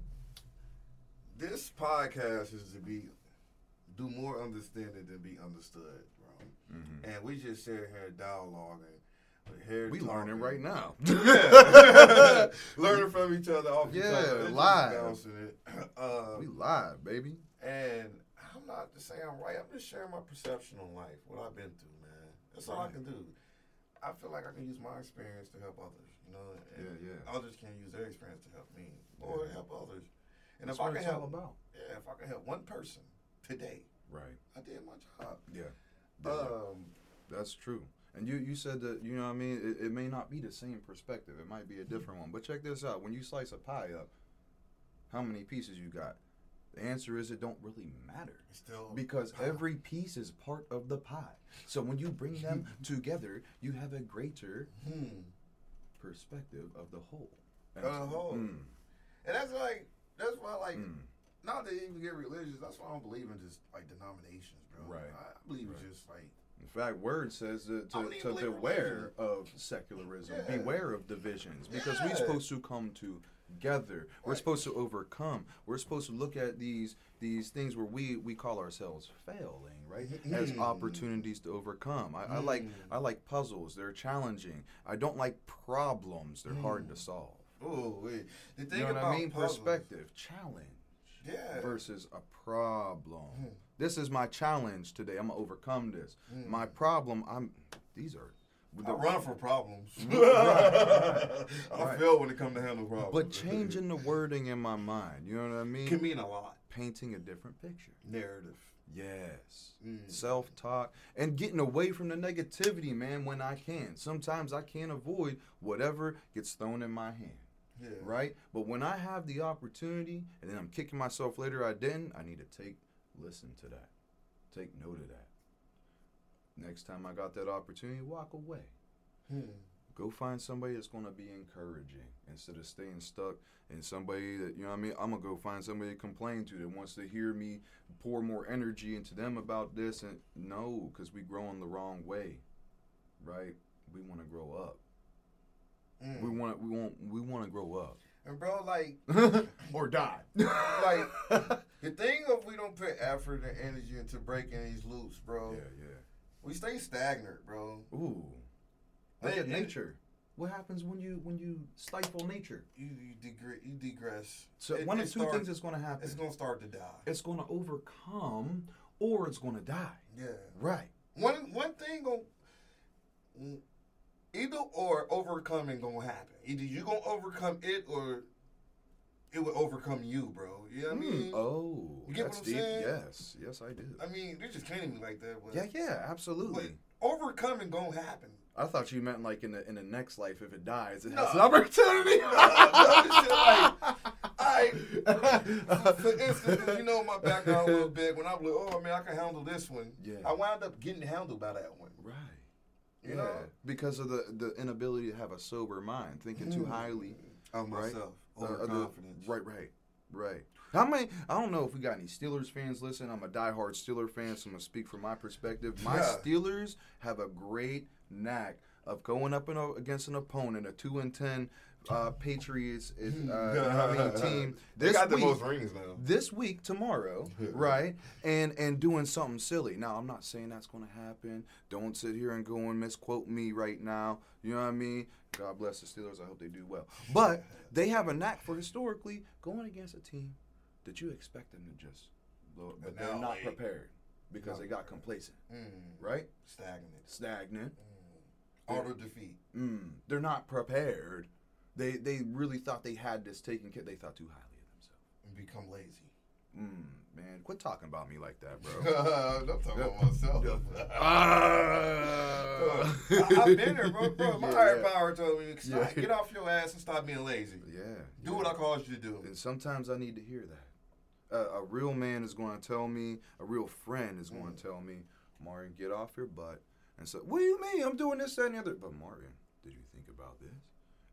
This podcast is to be do more understanding than be understood, bro. And we just sit here dialoguing. Mm-hmm. We talking. learning right now. Yeah. learning from each other off Yeah, and live. Um, we live, baby. And I'm not just saying I'm right. I'm just sharing my perception on life, what I've been through, man. That's all I can do. I feel like I can use my experience to help others, you know. And Yeah, yeah. Others can use their experience to help me or Yeah. help others. And That's if I can help, about. yeah, if I can help one person today, Right. I did my job. Yeah. Um, That's true. And you, you said that, you know what I mean? It, it may not be the same perspective. It might be a different one. But check this out. When you slice a pie up, how many pieces you got? The answer is it don't really matter. it's still Because every piece is part of the pie. So when you bring them together, you have a greater hmm. perspective of the whole. Of the whole. Mm, And that's like that's why like mm. not to even get religious. That's why I don't believe in just like denominations, bro. Right. I believe Right. it's just like In fact, word says to, to, to beware of secularism, Yeah. beware of divisions, because Yeah. we're supposed to come together. We're supposed to overcome. We're supposed to look at these these things where we, we call ourselves failing, right, as Mm. opportunities to overcome. I, I like Mm. I like puzzles. They're challenging. I don't like problems. They're hard to solve. Oh wait. The You thing know what about I mean? puzzles- Perspective, challenge Yeah. versus a problem. Hmm. This is my challenge today. I'm gonna overcome this. Hmm. My problem. I'm. These are. I run for problems. Right. I Right. feel when it comes to handle problems. But changing the wording in my mind. You know what I mean? can mean a lot. Painting a different picture. Narrative. Yes. Mm. Self talk and getting away from the negativity, man, when I can. Sometimes I can't avoid whatever gets thrown in my hand. Yeah. Right? But when I have the opportunity and then I'm kicking myself later I didn't, I need to take listen to that. Take note of that. Next time I got that opportunity, walk away. Hmm. Go find somebody that's gonna be encouraging instead of staying stuck in somebody that you know what I mean. I'm gonna go find somebody to complain to that wants to hear me pour more energy into them about this and no, because we grow in the wrong way, right? We want to grow up. Mm. We want we want we want to grow up And bro, like, or die. like the thing of we don't put effort and energy into breaking these loops, bro. yeah, yeah. We stay stagnant, bro. Ooh, look at nature. What happens when you when you stifle nature? You you, degre- you degress. So It- one of two start- things is going to happen. It's gonna start to die. it's going to overcome or it's going to die. Yeah. Right. One one thing gonna either or overcoming gonna happen. Either you gonna overcome it or it will overcome you, bro. You know what I hmm. mean? Oh, You get that's what I'm deep. saying? Yes, yes, I do. I mean, they just can't like that. But, yeah, yeah, absolutely. but overcoming gonna happen. I thought you meant like in the in the next life, if it dies, it No. has an opportunity. I, for instance, you know my background a little bit. When I was like, oh man, I can handle this one. Yeah. I wound up getting handled by that one. right. You yeah, know? because of the the inability to have a sober mind, thinking too Mm. highly. Of Right. myself, Uh, uh, right, right, right. How many? I don't know if we got any Steelers fans listening. I'm a diehard Steeler fan, so I'm gonna speak from my perspective. My Yeah. Steelers have a great knack of going up and o- against an opponent, a two and ten uh, Patriots, uh, know what I mean, team. They This got the week- most rings now. this week tomorrow right and and doing something silly. Now i'm not saying that's going to happen. Don't sit here and go and misquote me right now. You know what i mean? God bless the steelers. I hope they do well. But they have a knack for historically going against a team that you expect them to just but But they're not prepared because they got complacent Mm, right? Stagnant. stagnant. Auto defeat. mm, they're not prepared they they really thought they had this taken care they thought too highly of themselves And become lazy. mm, man quit talking about me like that bro I'm talking about myself. I, I've been there, bro. bro my Yeah, higher yeah. power told me, Yeah. get off your ass and stop being lazy. Yeah. Do what I caused you to do. And sometimes I need to hear that. Uh, a real man is going to tell me, a real friend is going to tell me, Martin, get off your butt. And so, what do you mean? I'm doing this, that, and the other. But Martin, did you think about this?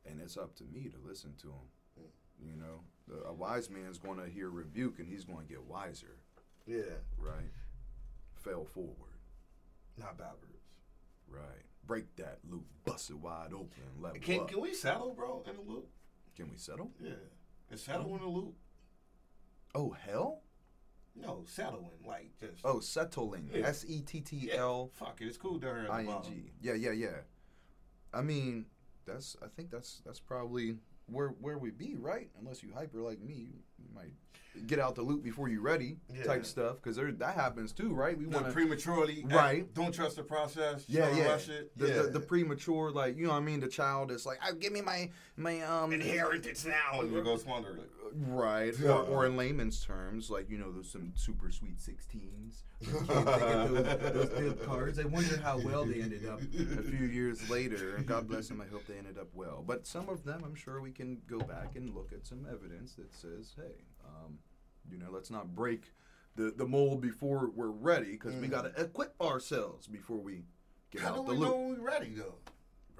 And it's up to me to listen to him. Mm. You know, the, a wise man is going to hear rebuke and he's going to get wiser, Yeah, right? Fail forward, not backwards. right? Break that loop, bust it wide open, level Can up. can we settle, bro, in the loop? Can we settle? Yeah. Is settle in the loop? Oh, hell? No, settling, like just. Oh, settling. S E T T Fuck it, it's cool down here. at the I N. G. Yeah, yeah, yeah. I mean, that's. I think that's that's probably where where we be, right? Unless you hyper like me, you you might get out the loop before you're ready, Yeah. type stuff. Because that happens too, right? We want prematurely, Right. act- Don't trust the process. Yeah, yeah. Rush it. The, yeah. the the premature, like you know, what I mean, the child is like, "Ah, give me my my um inheritance now, and you go squander it. Right, Yeah. or, or in layman's terms, like you know, those some super sweet sixteens. Kids those, those cards. I wonder how well they ended up a few years later. God bless them. I hope they ended up well. But some of them, I'm sure we can go back and look at some evidence that says, hey, um, you know, let's not break the the mold before we're ready, because we got to equip ourselves before we get Mm. How do out the we loop. know we're ready though?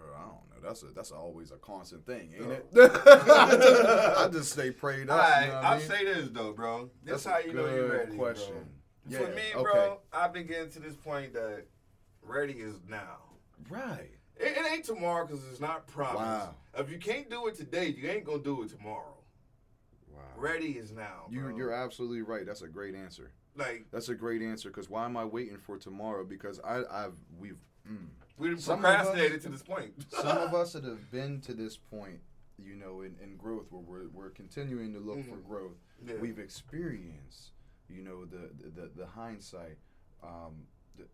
Bro, I don't know. That's a that's always a constant thing, ain't it? I, just, I just stay prayed up. All right, you know what I'll mean? say this though, bro. This That's how a you know you're ready. question. Bro. Yeah, For me, okay. bro, I've been getting to this point that ready is now. Right. It, it ain't tomorrow because it's not promised. Wow. If you can't do it today, you ain't gonna do it tomorrow. Wow. Ready is now. You you're absolutely right. That's a great answer. like That's a great answer. Because why am I waiting for tomorrow? Because I I've we've mm. We Some of us- procrastinated to this point. some of us that have been to this point, you know, in, in growth where we're we're continuing to look for Mhm. growth. Yeah. We've experienced, you know, the the, the, the hindsight. Um, the,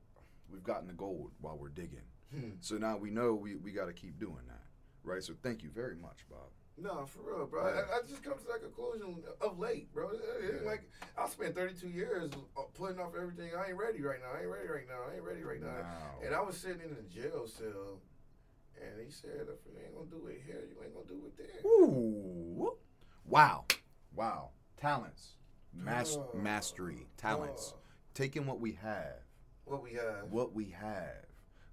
we've gotten the gold while we're digging. Hmm. So now we know we, we got to keep doing that, right? So thank you very much, Bob. No, for real, bro. I, I just come to that conclusion of late, bro. Yeah. Like I spent 32 years uh, putting off everything. I ain't ready right now. I ain't ready right now. I ain't ready right now. Wow. And I was sitting in a jail cell, and he said, "If you ain't gonna do it here, you ain't gonna do it there." Ooh. Wow. Wow. Talents. Mas- Oh. mastery. Talents. Oh. Taking what we have. What we have? What we have.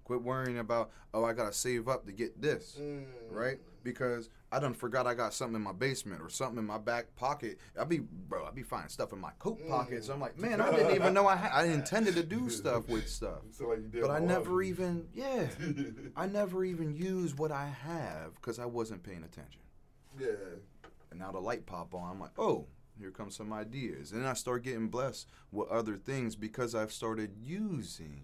Quit worrying about, oh, I got to save up to get this. Mm. Right? Because I done forgot I got something in my basement or something in my back pocket. I be, bro, I be finding stuff in my coat Mm. pockets. I'm like, man, I didn't even know I, ha- I intended to do stuff with stuff. So like But I never it. even, yeah, I never even used what I have because I wasn't paying attention. yeah. And now the light pop on. I'm like, oh, here comes some ideas. And then I start getting blessed with other things because I've started using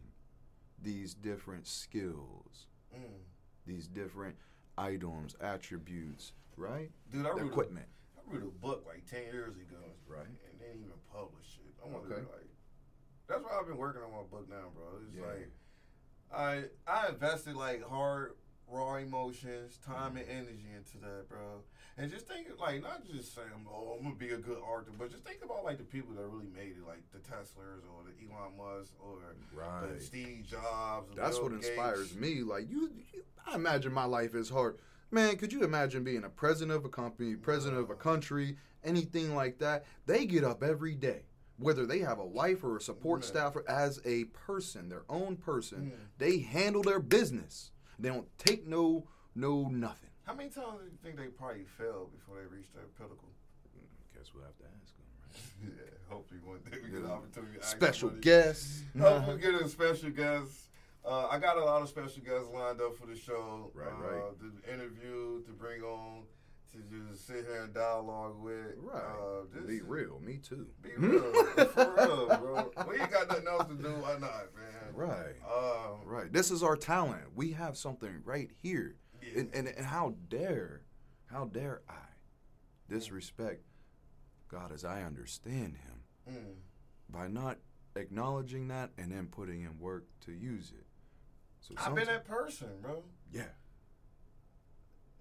these different skills, Mm. these different items, attributes, right? Dude, I The read, equipment. A, I read a book like 10 years ago. Right. And didn't even publish it. I want to Okay. like. That's why I've been working on my book now, bro. It's Yeah. like I I invested like hard raw emotions, time and energy into that, bro. And just think like not just saying, oh, I'm gonna be a good artist, but just think about like the people that really made it, like the Teslas or the Elon Musk or the Right. Steve Jobs. That's Bill what inspires me. Like you, you, I imagine my life is hard. Man, could you imagine being a president of a company, president of a country, anything like that? They get up every day, whether they have a wife or a support Yeah. staff, or as a person, their own person. Mm. They handle their business. They don't take no, no nothing. How many times do you think they probably failed before they reached their pinnacle? Guess we'll have to ask them. Yeah, hopefully one day we get an opportunity. to Special somebody. guests. Hopefully we get a special guest. Uh, I got a lot of special guests lined up for the show. Right, uh, right. The interview to bring on to just sit here and dialogue with. Right. Uh, just Be real. Me too. Be real. for real, bro. We ain't got nothing else to do. Why not, man? Right. Um, Right. This is our talent. We have something right here. Yeah. And, and, and how dare, how dare I disrespect God as I understand Him mm, by not acknowledging that and then putting in work to use it? So I've been that person, bro. Yeah.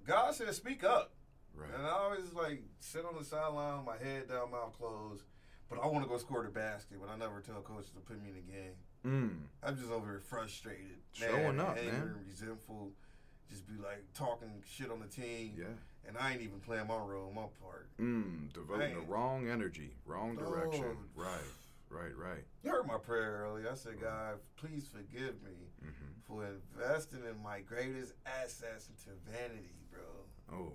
God said, speak up. Right. And I always like sit on the sideline, my head down, mouth closed. But I want to go score the basket, but I never tell coaches to put me in the game. Mm. I'm just over here frustrated, Showing mad, up, angry, man. resentful. Just be like talking shit on the team, Yeah. and I ain't even playing my role, my part. Mm. Devoting the wrong energy, wrong direction. Oh. Right. Right. Right. You heard my prayer earlier. I said, God, please forgive me Mm-hmm. for investing in my greatest assets into vanity, bro. Oh.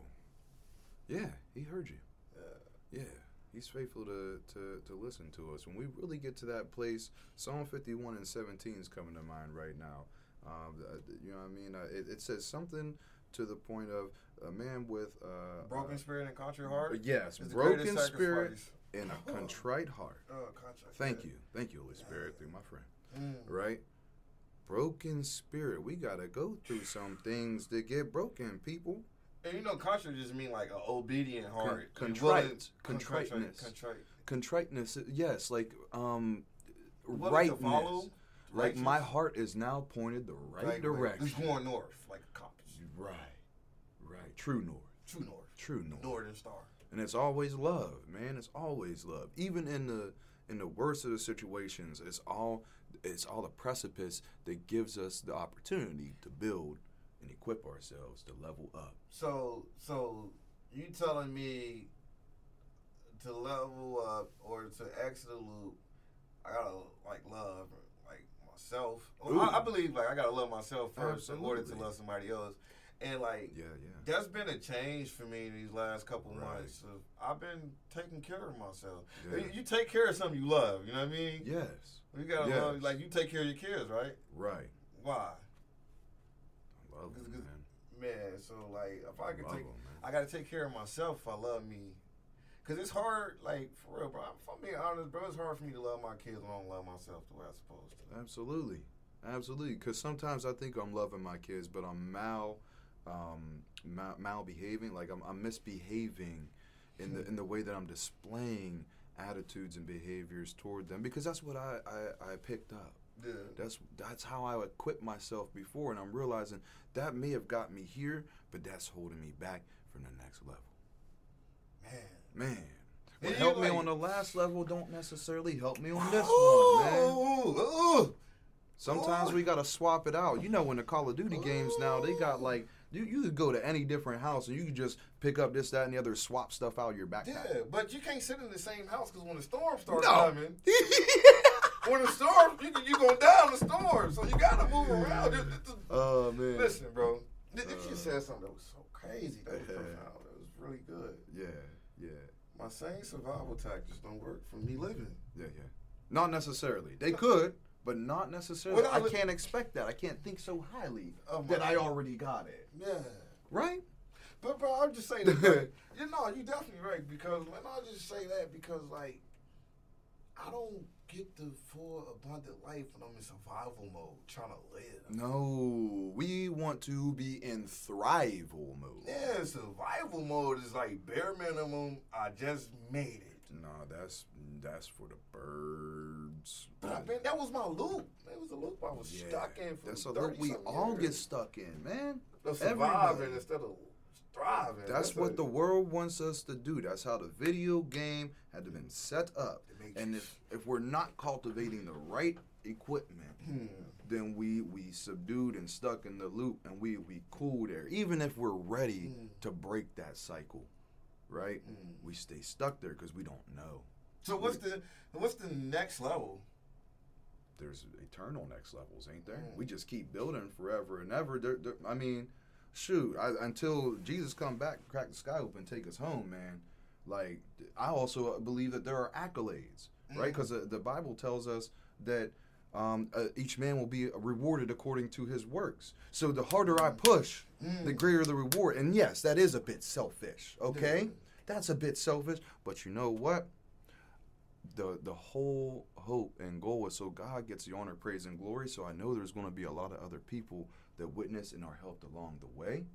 Yeah. He heard you. Yeah. Yeah, he's faithful to, to, to listen to us. When we really get to that place, Psalm 51 and 17 is coming to mind right now. Um, uh, you know what I mean? Uh, it, it says something to the point of a man with uh, Broken uh, spirit and contrite heart. yes, broken spirit and a contrite heart. Oh, contrite. Thank you, thank you, Holy Spirit, through my friend. Mm. Right? Broken spirit. We gotta go through some things to get broken, people. And you know, contrite just mean like an obedient heart. Con- contrite, contriteness. Contrite. Contriteness, yes, like um, Willing rightness. follow, Like my heart is now pointed the right, Right direction. It's going north, like a compass. Right, right. True north. True north. True north. Northern Star. and it's always love man it's always love even in the in the worst of the situations it's all it's all the precipice that gives us the opportunity to build and equip ourselves to level up So, so you telling me to level up or to exit the loop, I gotta like love like myself. Ooh. I, I believe like I gotta love myself first in order to love somebody else. And like yeah yeah that's been a change for me these last couple Right. months. I've been taking care of myself. Yeah. You, you take care of something you love. You know what I mean? yes You gotta Yes. love. Like you take care of your kids, right? right Why? I love them, Cause- man Man, so like if I could love take 'em, man. I gotta take care of myself if I love me. Cause it's hard, like for real, bro. If I'm being honest, bro, it's hard for me to love my kids when I don't love myself the way I'm supposed to. Absolutely, absolutely. Because sometimes I think I'm loving my kids, but I'm mal, um, mal malbehaving. Like I'm, I'm misbehaving in the in the way that I'm displaying attitudes and behaviors toward them. Because that's what I I, I picked up. Yeah. That's that's how I equipped myself before, and I'm realizing that may have got me here, but that's holding me back from the next level. Man. Man, And what you helped me on the last level don't necessarily help me on this one, oh, man. Ooh, ooh. Sometimes Oh. we gotta swap it out. You know, in the Call of Duty games now, they got like you you could go to any different house and you could just pick up this, that, and the other, swap stuff out of your backpack. Yeah, but you can't sit in the same house because when the storm starts No. coming, when the storm, you you gonna die in the storm. So you gotta move around. This- this- Oh man. Listen, bro. This, this Uh. you said something that was so crazy. That was profound. That was really good. Yeah, yeah, My same survival tactics don't work for me living. yeah, yeah. Not necessarily. They could, but not necessarily. Well, I I can't expect that. I can't think so highly Of that I already got it. Yeah. Right? But bro, I'm just saying that. you know, you definitely right because when I just say that because like I don't get the full abundant life when I'm in survival mode trying to live. No, we want to be in thrival mode. Yeah, survival mode is like bare minimum. I just made it. No, that's that's for the birds. But I mean, that was my loop. That was the loop I was stuck in for That's a loop we something all get stuck in, man. Of surviving Everybody. instead of thriving. That's, a- what the world wants us to do. That's how the video game had to been set up. And if if we're not cultivating the right equipment, Hmm. then we we subdued and stuck in the loop, and we we cool there. Even if we're ready Mm. to break that cycle, right? Mm. We stay stuck there because we don't know. So what's the what's the next level? There's eternal next levels, ain't there? Mm. We just keep building forever and ever. There, there, I mean, shoot, I, until Jesus come back, crack the sky open, take us home, man. Like, I also believe that there are accolades, right? Mm. Because the, the Bible tells us that um, uh, each man will be rewarded according to his works. So the harder I push, the Mm. greater the reward. And yes, that is a bit selfish, okay? Yeah. That's a bit selfish, but you know what? The the whole hope and goal is so God gets the honor, praise, and glory. So I know there's going to be a lot of other people that witness and are helped along the way.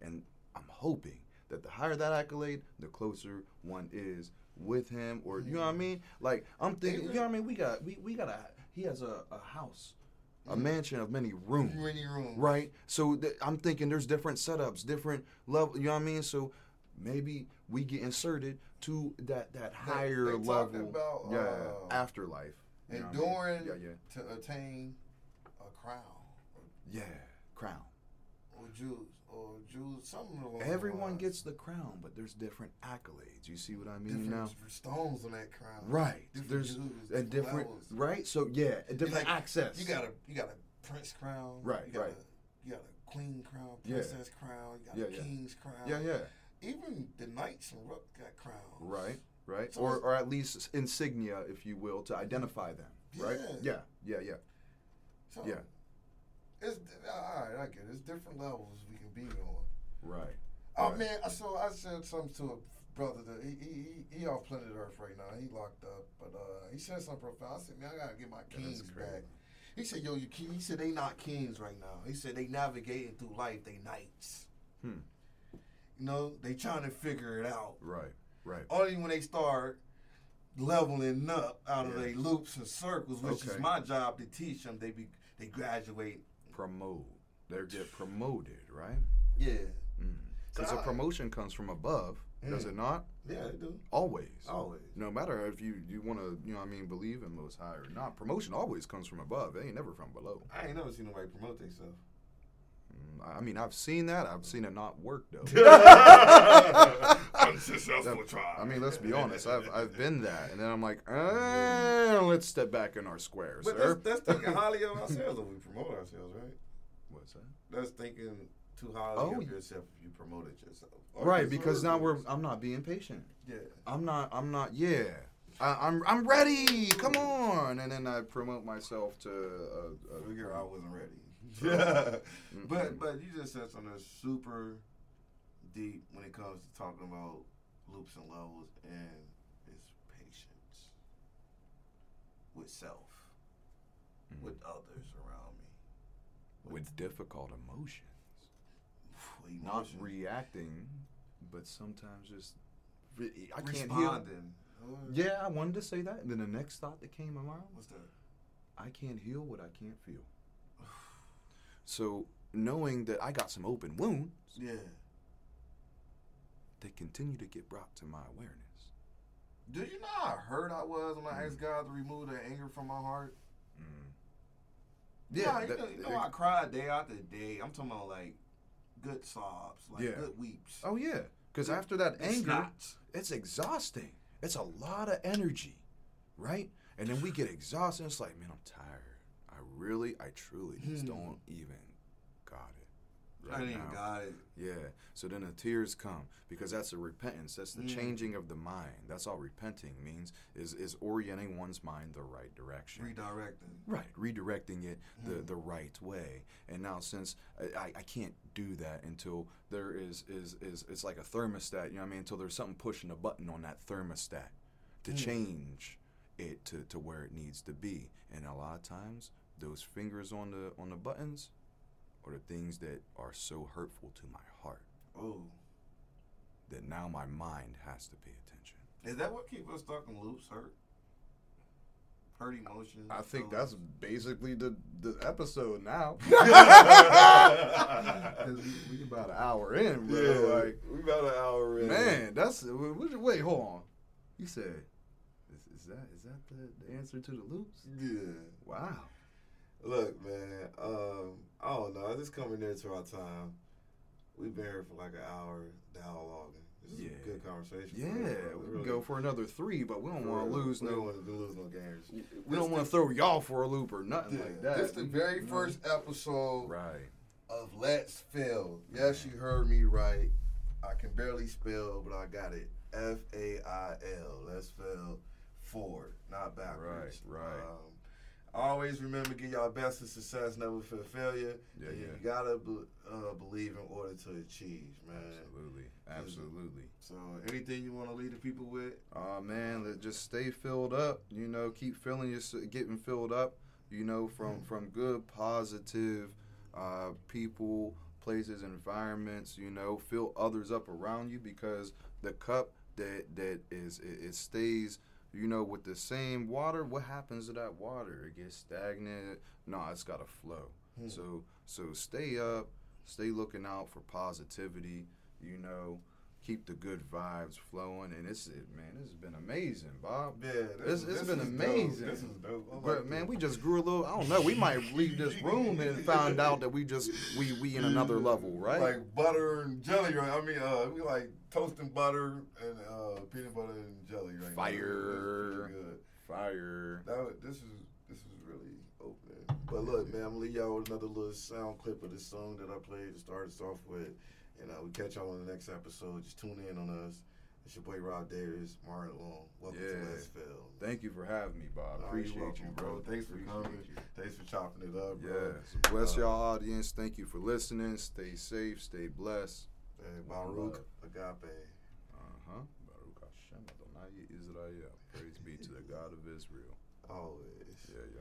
And I'm hoping that the higher that accolade, the closer one is with him. Or you know what I mean? Like I'm thinking, you know what I mean? We got we, we got a he has a, a house, a mansion of many rooms Many rooms. right? So th- I'm thinking there's different setups, different level. You know what I mean? So maybe we get inserted to that that higher they talking level, about, yeah, uh, afterlife. What I mean? Yeah, yeah, to attain a crown yeah, crown. or Jews or Jews. Something along the Everyone gets the crown, but there's different accolades. You see what I mean different now? stones on that crown. Right. Different there's Jews, a different levels. right. So yeah, a different like, access. You got a you got a prince crown. Right, You got right. A, you got a queen crown, Yeah. princess crown. You got Yeah, a yeah. king's crown. yeah, yeah. Even the knights and rook got crowns. Right, right. So or or at least insignia, if you will, to identify them. Right. Yeah. Yeah, yeah, yeah. So Yeah. It's all right. I get it. It's different levels we can be on. Right. Oh Right. man, so I said something to a brother that he he, he, off planet Earth right now. He locked up, but uh, he said something profound. I said, man, I gotta get my crazy. back. He said, yo, you king. He said they not kings right now. He said they navigating through life. They knights. Hmm. You know, they trying to figure it out. Right. Right. Only when they start leveling up out of Yeah. their loops and circles, which is my job to teach them, they be they graduate. Promote. They get promoted, right? Yeah, Because So a promotion comes from above, does Mm. it not? yeah, they do. Always. Always. No matter if you you want to, you know, I mean, believe in Most High or not. Promotion always comes from above. It ain't never from below. I ain't never seen nobody promote themselves. I mean, I've seen that. I've seen it not work though. I mean, let's be honest. I've I've been that, and then I'm like, eh, let's step back in our square, But sir. that's, that's thinking highly of ourselves if we promote ourselves, right? What's that? That's thinking too highly Oh, of yourself if you promoted yourself. Right, because now we're. I'm not being patient. yeah. I'm not. I'm not. Yeah. I, I'm. I'm ready. Come on, and then I promote myself to. Uh, uh, Figure I wasn't ready. Yeah, mm-hmm. but but you just said something super deep when it comes to talking about loops and levels, and it's patience with self, mm-hmm. with others around me, with difficult emotions. with not reacting, but sometimes just re- I can't heal. responding. Oh, Yeah, I wanted to say that, and then the next thought that came around, What's that? I can't heal what I can't feel. So knowing that I got some open wounds, Yeah. they continue to get brought to my awareness. Do you know how hurt I was when I mm. asked God to remove the anger from my heart? Mm. Yeah, you that- know, you know I cried day after day. I'm talking about like good sobs, like Yeah. good weeps. Oh yeah, because after that anger, it's exhausting. It's a lot of energy, right? And then we get exhausted. It's like, man, I'm tired. Really, I truly just Hmm. don't even got it. I didn't even now. got it. Yeah. So then the tears come because that's a repentance. That's the Mm. changing of the mind. That's all repenting means is is orienting one's mind the right direction. Redirecting. Right, redirecting it the, Mm. the right way. And now since I, I, I can't do that until there is, is is it's like a thermostat, you know what I mean? Until there's something pushing a button on that thermostat to Mm. change it to, to where it needs to be. And a lot of times those fingers on the on the buttons are the things that are so hurtful to my heart Oh, that now my mind has to pay attention. is that what keeps us stuck in loops? Hurt, hurt emotions. I think feelings? that's basically the the episode now. 'Cause we, we about an hour in, bro. yeah. Like, we about an hour in. man, that's wait, wait, hold on. You said, is, is that is that the, the answer to the loops? Yeah. Wow. Look, man. Um, I don't know. I It's coming near to our time. We've been here for like an hour dialoguing. This is Yeah. a good conversation. Yeah, for bro. we Really- can go for another three, but we don't want to real. lose We don't no. want to lose no games. We don't want to throw y'all for a loop or nothing Yeah. like that. This the very first episode Right. of Let's Fail. Yes, you heard me right. I can barely spell, but I got it. F A I L. Let's fail forward, not backwards. Right, right. Um, always remember, get y'all best of success, never fear failure. Yeah, yeah. You gotta be, uh, believe in order to achieve, man. Absolutely. Absolutely. So, anything you want to leave the people with? Oh man, let- just stay filled up. You know, keep filling your getting filled up. You know, from from good, positive uh, people, places, environments. You know, fill others up around you because the cup that that is it, it stays. You know, with the same water, what happens to that water? It gets stagnant. No, it's got to flow. Hmm. So so stay up, stay looking out for positivity. You know, keep the good vibes flowing, and it's it, man. This has been amazing, Bob. Yeah, It's- it's been amazing. Dope. This is dope. I But like man, we just grew a little. I don't know. We might leave this room and find out that we just we we in another level, right? Like butter and jelly, right? I mean, uh, we like toasting butter and uh, peanut butter and jelly, right? Fire. Fire. That this is this is really opening. But look, man, I'm gonna leave y'all with another little sound clip of this song that I played to start us off with, and uh, we catch y'all on the next episode. Just tune in on us. It's your boy Rob Davis, Martin Long. Welcome Yeah. to Let's Thank you for having me, Bob. Oh, Appreciate welcome, you, bro. Thanks for coming. you. Thanks for chopping it up, bro. Yeah. So bless Uh, y'all audience. Thank you for listening. Stay safe. Stay blessed. Hey, Baruch Agape. Uh huh. Baruch Hashem Adonai Israel. Praise be to the God of Israel. Always.